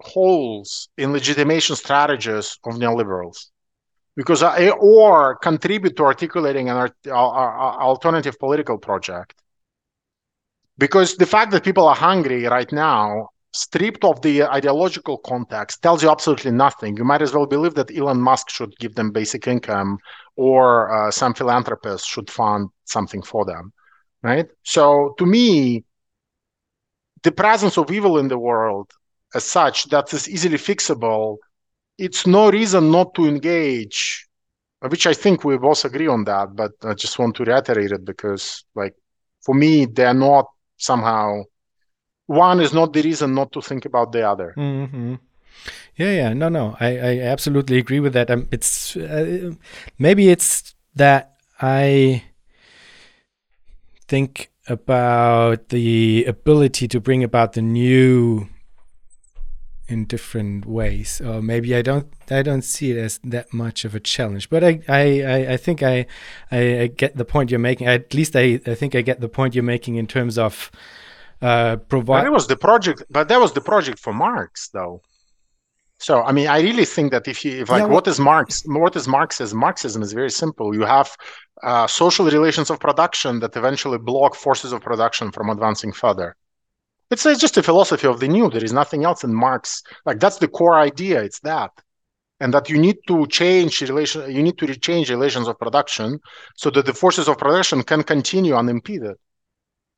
holes in legitimation strategies of neoliberals. Because uh, or contribute to articulating an alternative political project. Because the fact that people are hungry right now stripped of the ideological context tells you absolutely nothing. You might as well believe that elon musk should give them basic income or uh, some philanthropist should fund something for them right? So to me the presence of evil in the world as such that is easily fixable, it's no reason not to engage, which I think we both agree on that, but I just want to reiterate it because, like, for me, they're not somehow one is not the reason not to think about the other. Mm-hmm. Yeah, yeah, no, no, I, I absolutely agree with that. Um, it's uh, maybe it's that I think about the ability to bring about the new in different ways. Or maybe i don't i don't see it as that much of a challenge but i i i think i i, I get the point you're making. At least i i think i get the point you're making in terms of uh provide that was the project but that was the project for marx though. So i mean i really think that if you if like yeah, what is marx what is marxism marxism is very simple. You have uh, social relations of production that eventually block forces of production from advancing further it's, it's just a philosophy of the new. There is nothing else in Marx. Like that's the core idea. It's that, and that you need to change relation. You need to change relations of production so that the forces of production can continue unimpeded.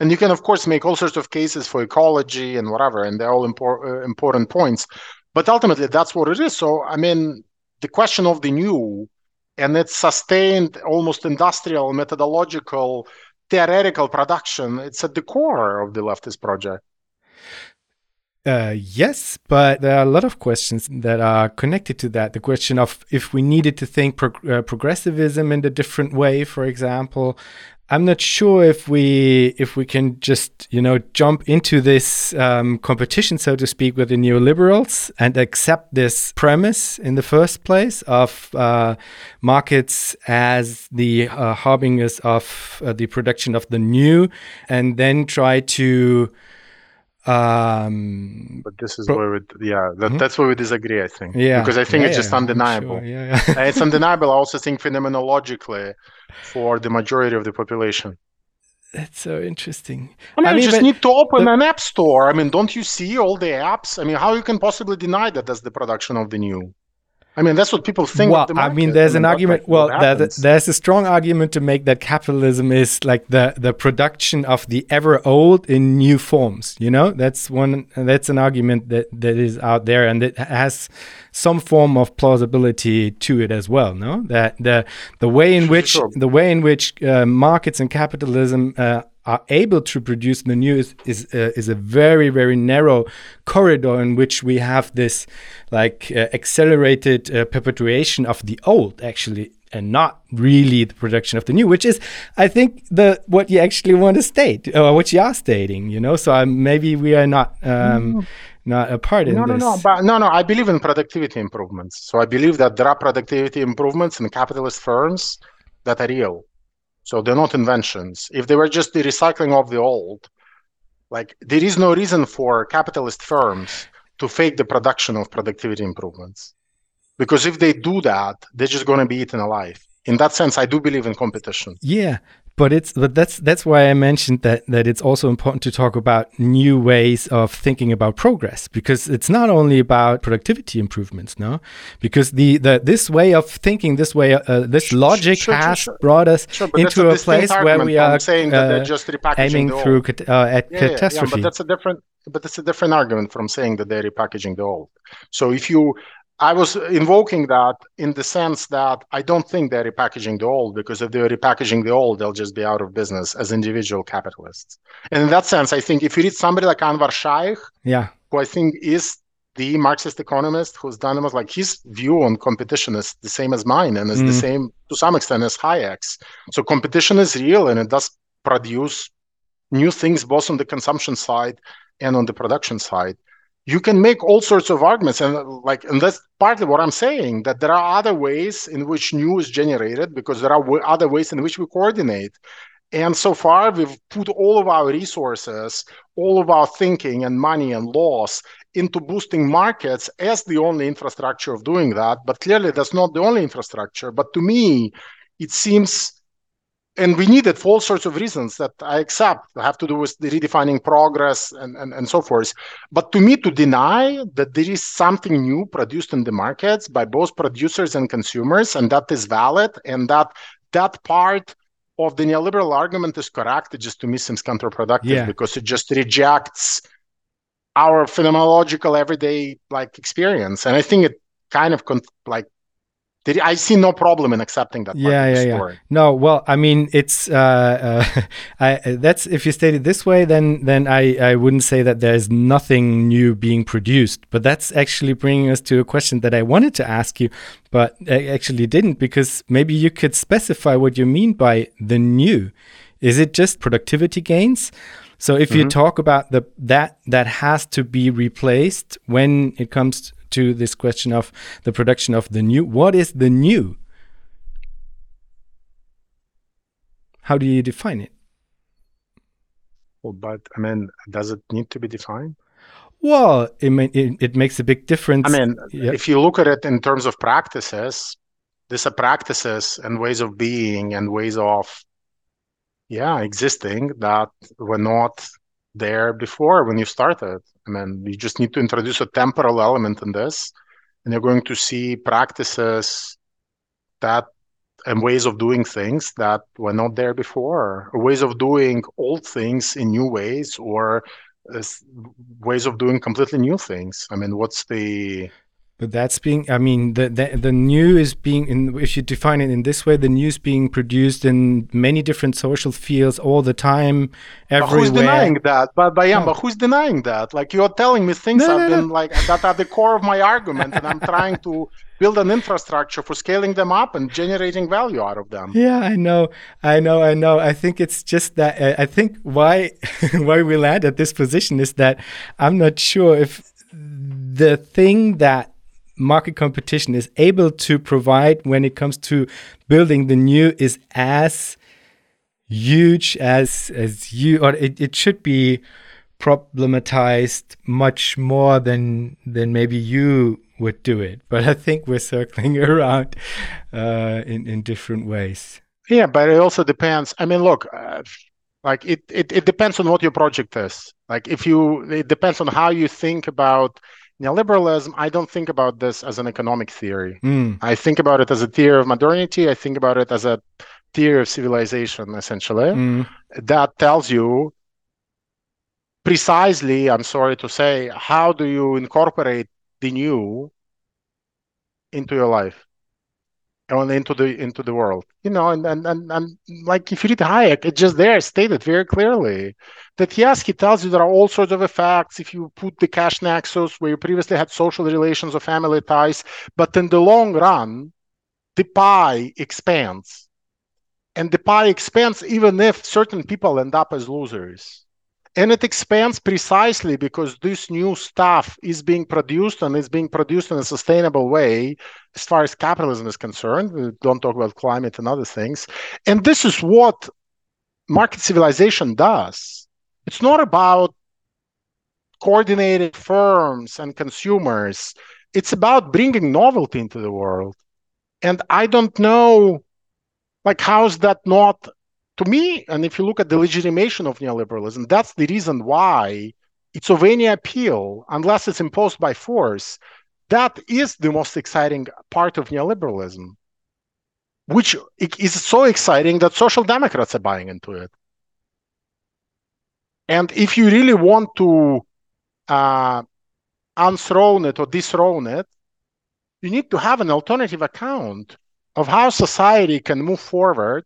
And you can, of course, make all sorts of cases for ecology and whatever, and they're all impor- uh, important points. But ultimately, that's what it is. So, I mean, the question of the new and its sustained, almost industrial, methodological, theoretical production, it's at the core of the leftist project. Uh, yes, but there are a lot of questions that are connected to that. The question of if we needed to think prog- uh, progressivism in a different way, for example. I'm not sure if we if we can just you know jump into this um, competition, so to speak, with the neoliberals and accept this premise in the first place of uh, markets as the uh, harbingers of uh, the production of the new, and then try to um, but this is pro- where we, yeah, that, mm-hmm. that's where we disagree, I think. Yeah. Because I think yeah, it's just yeah, undeniable. Sure. Yeah, yeah. it's undeniable. I also think phenomenologically for the majority of the population. That's so interesting. I mean, I mean you just need to open the, an app store. I mean, don't you see all the apps? I mean, how you can possibly deny that that's the production of the new? I mean, that's what people think. Well, I mean, there's an argument. Well, there's, there's a strong argument to make that capitalism is like the the production of the ever old in new forms. You know, that's one. That's an argument that that is out there, and it has some form of plausibility to it as well. No, that the the way in which sure. the way in which uh, markets and capitalism uh, are able to produce the new is is, uh, is a very very narrow corridor in which we have this like uh, accelerated uh, perpetuation of the old actually and not really the production of the new which is i think the what you actually want to state or what you are stating you know so um, maybe we are not um, mm. not a part in no, this no, no, but no, no. I believe in productivity improvements. So I believe that there are productivity improvements in capitalist firms that are real. So they're not inventions. If they were just the recycling of the old, like there is no reason for capitalist firms to fake the production of productivity improvements. Because if they do that, they're just going to be eaten alive. In that sense, I do believe in competition. Yeah, but it's but that's that's why I mentioned that that it's also important to talk about new ways of thinking about progress because it's not only about productivity improvements, no, because the, the this way of thinking, this way, uh, this logic sure, has sure, sure. brought us into a, a place where we are saying that they're uh, just aiming through uh, at yeah, catastrophe. Yeah, but that's a different but that's a different argument from saying that they're repackaging the old. So if you I was invoking that in the sense that I don't think they're repackaging the old because if they're repackaging the old, they'll just be out of business as individual capitalists. And in that sense, I think if you read somebody like Anwar Shaikh, yeah, who I think is the Marxist economist who's done it, like his view on competition is the same as mine and is mm. the same to some extent as Hayek's. So competition is real and it does produce new things both on the consumption side and on the production side you can make all sorts of arguments. And like and that's partly what i'm saying that there are other ways in which news is generated because there are w- other ways in which we coordinate. And so far we've put all of our resources all of our thinking and money and laws into boosting markets as the only infrastructure of doing that. But clearly that's not the only infrastructure. But to me it seems and we need it for all sorts of reasons that I accept have to do with the redefining progress and, and, and so forth. But to me, to deny that there is something new produced in the markets by both producers and consumers, and that is valid, and that that part of the neoliberal argument is correct, it just to me seems counterproductive yeah. because it just rejects our phenomenological everyday like experience. And I think it kind of con- like I see no problem in accepting that. Yeah, yeah, yeah. No, well, I mean, it's uh, uh, I, that's if you state it this way, then then I I wouldn't say that there's nothing new being produced. But that's actually bringing us to a question that I wanted to ask you, but I actually didn't because maybe you could specify what you mean by the new. Is it just productivity gains? So if mm -hmm. you mm-hmm. talk about the that that has to be replaced when it comes to this question of the production of the new. What is the new? How do you define it? Well, but I mean, does it need to be defined? Well, it, may, it, it makes a big difference. I mean, yep. if you look at it in terms of practices, these are practices and ways of being and ways of, yeah, existing that were not there before when you started. I mean, you just need to introduce a temporal element in this, and you're going to see practices that and ways of doing things that were not there before, or ways of doing old things in new ways, or uh, ways of doing completely new things. I mean, what's the but that's being, I mean, the, the, the new is being, in, if you define it in this way, the news being produced in many different social fields all the time, everywhere. But who's denying that? But, but yeah, no. but who's denying that? Like you're telling me things no, have no, been like that are the core of my argument, and I'm trying to build an infrastructure for scaling them up and generating value out of them. Yeah, I know, I know, I know. I think it's just that uh, I think why why we land at this position is that I'm not sure if the thing that market competition is able to provide when it comes to building the new is as huge as as you or it, it should be problematized much more than than maybe you would do it. But i think we're circling around uh, in in different ways. Yeah but it also depends. I mean look uh, like it, it it depends on what your project is. Like if you it depends on how you think about neoliberalism, I don't think about this as an economic theory. Mm. I think about it as a theory of modernity. I think about it as a theory of civilization, essentially, mm. that tells you precisely, I'm sorry to say, how do you incorporate the new into your life? On into the into the world. You know and and and, and like if you read hayek it's just there stated very clearly that yes he tells you there are all sorts of effects if you put the cash nexus where you previously had social relations or family ties but in the long run the pie expands. And the pie expands even if certain people end up as losers and it expands precisely because this new stuff is being produced and is being produced in a sustainable way as far as capitalism is concerned. We don't talk about climate and other things. And this is what market civilization does. It's not about coordinated firms and consumers. It's about bringing novelty into the world. And I don't know, like, how's that not to me, and if you look at the legitimation of neoliberalism, that's the reason why it's of any appeal, unless it's imposed by force. That is the most exciting part of neoliberalism, which is so exciting that social democrats are buying into it. And if you really want to uh, unthrone it or dethrone it, you need to have an alternative account of how society can move forward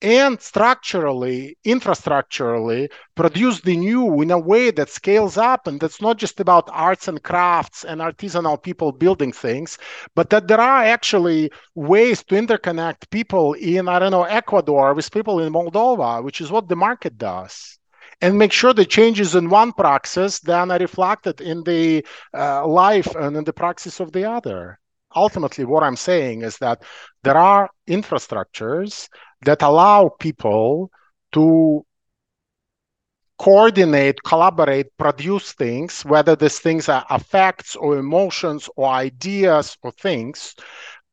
and structurally, infrastructurally, produce the new in a way that scales up and that's not just about arts and crafts and artisanal people building things, but that there are actually ways to interconnect people in, I don't know, Ecuador with people in Moldova, which is what the market does. And make sure the changes in one praxis then are reflected in the uh, life and in the praxis of the other ultimately what i'm saying is that there are infrastructures that allow people to coordinate, collaborate, produce things, whether these things are effects or emotions or ideas or things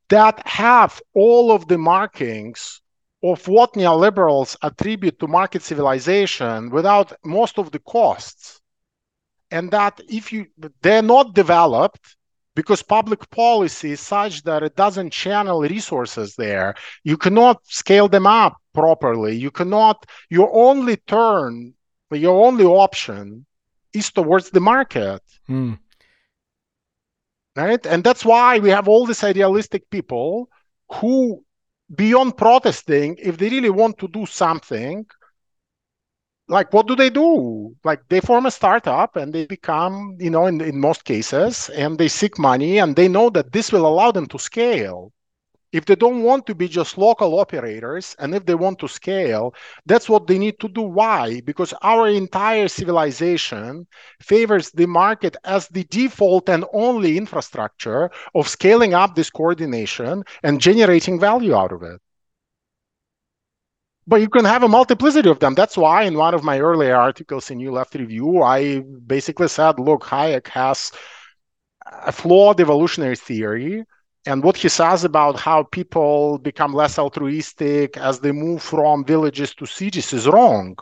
that have all of the markings of what neoliberals attribute to market civilization without most of the costs. And that if you they're not developed, because public policy is such that it doesn't channel resources there. You cannot scale them up properly. You cannot, your only turn, your only option is towards the market. Mm. right? And that's why we have all these idealistic people who, beyond protesting, if they really want to do something, like what do they do? Like they form a startup and they become you know in, in most cases and they seek money and they know that this will allow them to scale. If they don't want to be just local operators and if they want to scale that's what they need to do. Why? Because our entire civilization favors the market as the default and only infrastructure of scaling up this coordination and generating value out of it but you can have a multiplicity of them. That's why in one of my earlier articles in New Left Review, I basically said, look, Hayek has a flawed evolutionary theory. And what he says about how people become less altruistic as they move from villages to cities is wrong.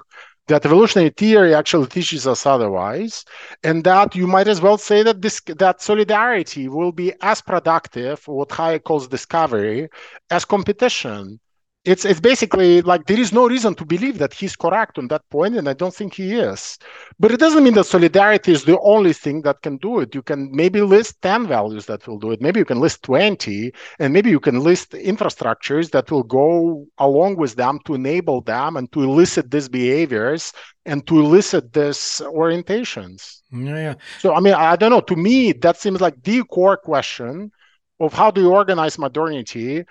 That evolutionary theory actually teaches us otherwise, and that you might as well say that this that solidarity will be as productive, what Hayek calls discovery, as competition it's it's basically like there is no reason to believe that he's correct on that point, and I don't think he is. But it doesn't mean that solidarity is the only thing that can do it. You can maybe list 10 values that will do it. Maybe you can list 20, and maybe you can list infrastructures that will go along with them to enable them and to elicit these behaviors and to elicit these orientations. Yeah, yeah. So I mean, I don't know. To me, that seems like the core question of how do you organize modernity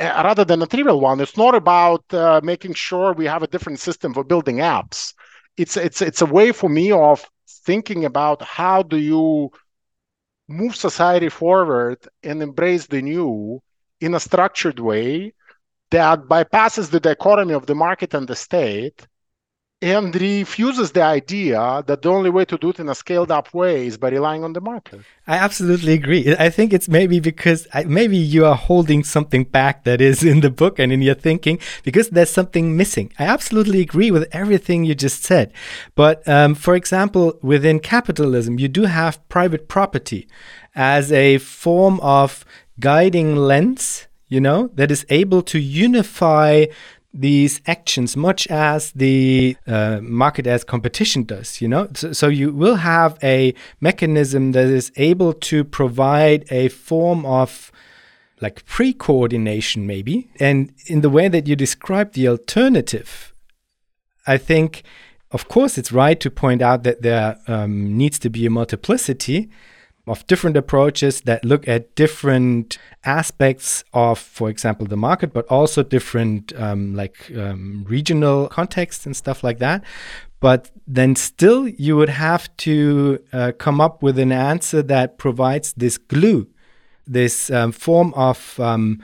rather than a trivial one. It's not about uh, making sure we have a different system for building apps. It's it's it's a way for me of thinking about how do you move society forward and embrace the new in a structured way that bypasses the dichotomy of the market and the state and refuses the idea that the only way to do it in a scaled up way is by relying on the market. I absolutely agree. I think it's maybe because maybe you are holding something back that is in the book and in your thinking because there's something missing. I absolutely agree with everything you just said. But um, for example, within capitalism, you do have private property as a form of guiding lens you know, that is able to unify these actions much as the uh, market as competition does you know? So, so, you will have a mechanism that is able to provide a form of like pre-coordination maybe. And in the way that you describe the alternative i think of course it's right to point out that there um, needs to be a multiplicity of different approaches that look at different aspects of, for example, the market, but also different um, like um, regional contexts and stuff like that. But then still, you would have to uh, come up with an answer that provides this glue, this um, form of um,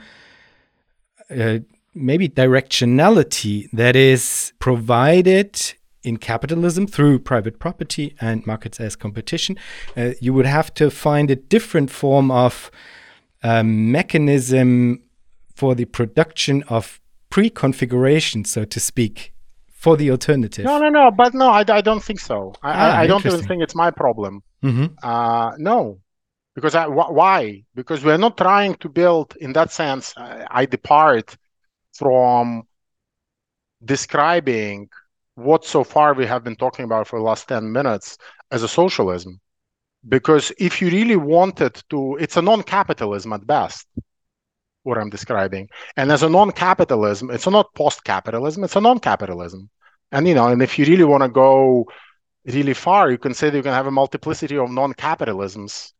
uh, maybe directionality that is provided in capitalism through private property and markets as competition, uh, you would have to find a different form of um, mechanism for the production of pre-configuration, so to speak, for the alternative. No, no, no. But no, I, I don't think so. I, ah, I don't even think it's my problem. Mm-hmm. Uh, no, because I, wh- why? Because we're not trying to build. In that sense, I, I depart from describing what so far we have been talking about for the last 10 minutes as a socialism. Because if you really wanted to, it's a non capitalism at best, what I'm describing. And as a non capitalism, it's not post capitalism, it's a non capitalism. And, you know, and if you really want to go really far, you can say that you can have a multiplicity of non capitalisms.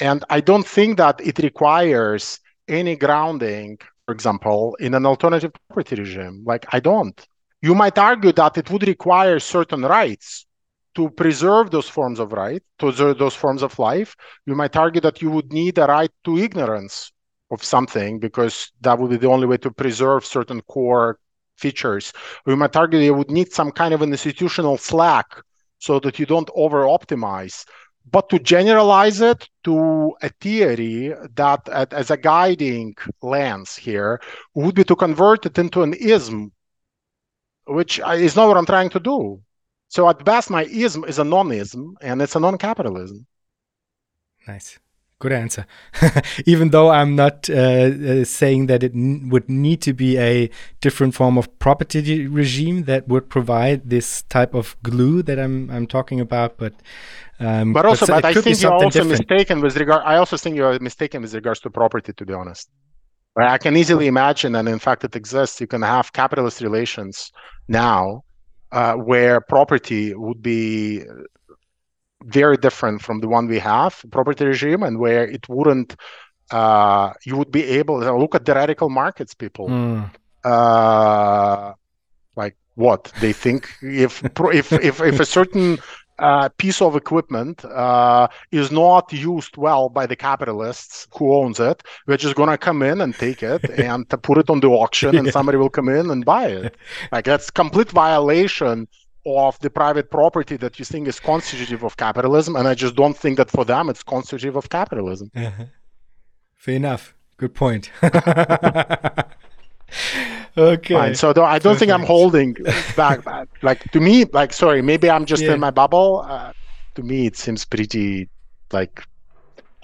And I don't think that it requires any grounding, for example, in an alternative property regime. Like, I don't. You might argue that it would require certain rights to preserve those forms of right, to those forms of life. You might argue that you would need a right to ignorance of something because that would be the only way to preserve certain core features. You might argue you would need some kind of an institutional slack so that you don't over optimize. But to generalize it to a theory that, as a guiding lens here, would be to convert it into an ism which is not what I'm trying to do. So at best, my ism is a non-ism, and it's a non-capitalism. Nice. Good answer. Even though I'm not uh, uh, saying that it would need to be a different form of property regime that would provide this type of glue that I'm I'm talking about, but um, but also, but, but I think you're also different. mistaken with regard. I also think you're mistaken with regards to property. To be honest, right? I can easily imagine, and in fact, it exists. You can have capitalist relations now, uh, where property would be very different from the one we have property regime and where it wouldn't uh, you would be able to look at the radical markets people mm. uh, like what they think if if if, if a certain uh, piece of equipment uh, is not used well by the capitalists who owns it, we're just gonna come in and take it and put it on the auction, and somebody will come in and buy it. Like that's complete violation of the private property that you think is constitutive of capitalism, and I just don't think that for them it's constitutive of capitalism. Uh-huh. Fair enough. Good point. okay. Fine. So I don't think I'm holding back. like to me, like sorry, maybe I'm just yeah. in my bubble. Uh, to me, it seems pretty like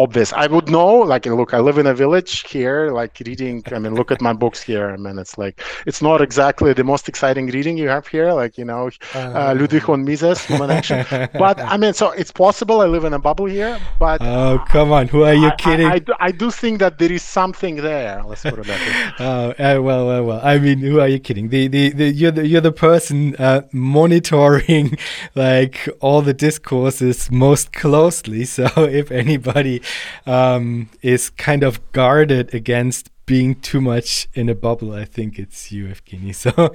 obvious. I would know, like, look, I live in a village here, like reading. I mean, look at my books here. I mean, it's like it's not exactly the most exciting reading you have here, like you know, uh, uh, Ludwig von Mises, Human Action. but I mean, so it's possible I live in a bubble here. But oh, come on, who are you I, kidding? I, I, do, I, do, think that there is something there. Let's put it that way. oh, uh, well, well, well. I mean, who are you kidding? The, the, the you're the you're the person uh, monitoring like all the discourses most closely. So if anybody um, is kind of guarded against being too much in a bubble. I think it's you, Evgeny. So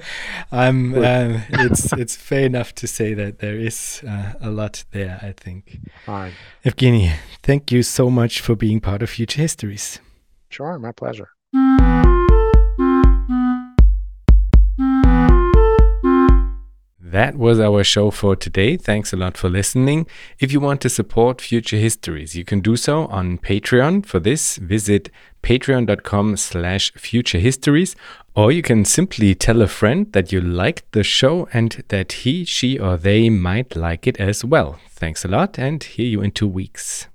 I'm. Um, it's it's fair enough to say that there is uh, a lot there. I think. Fine. Evgeny, thank you so much for being part of Future Histories. Sure, my pleasure. That was our show for today. Thanks a lot for listening. If you want to support Future Histories, you can do so on Patreon. For this, visit patreon.com slash futurehistories, or you can simply tell a friend that you liked the show and that he, she, or they might like it as well. Thanks a lot, and hear you in two weeks.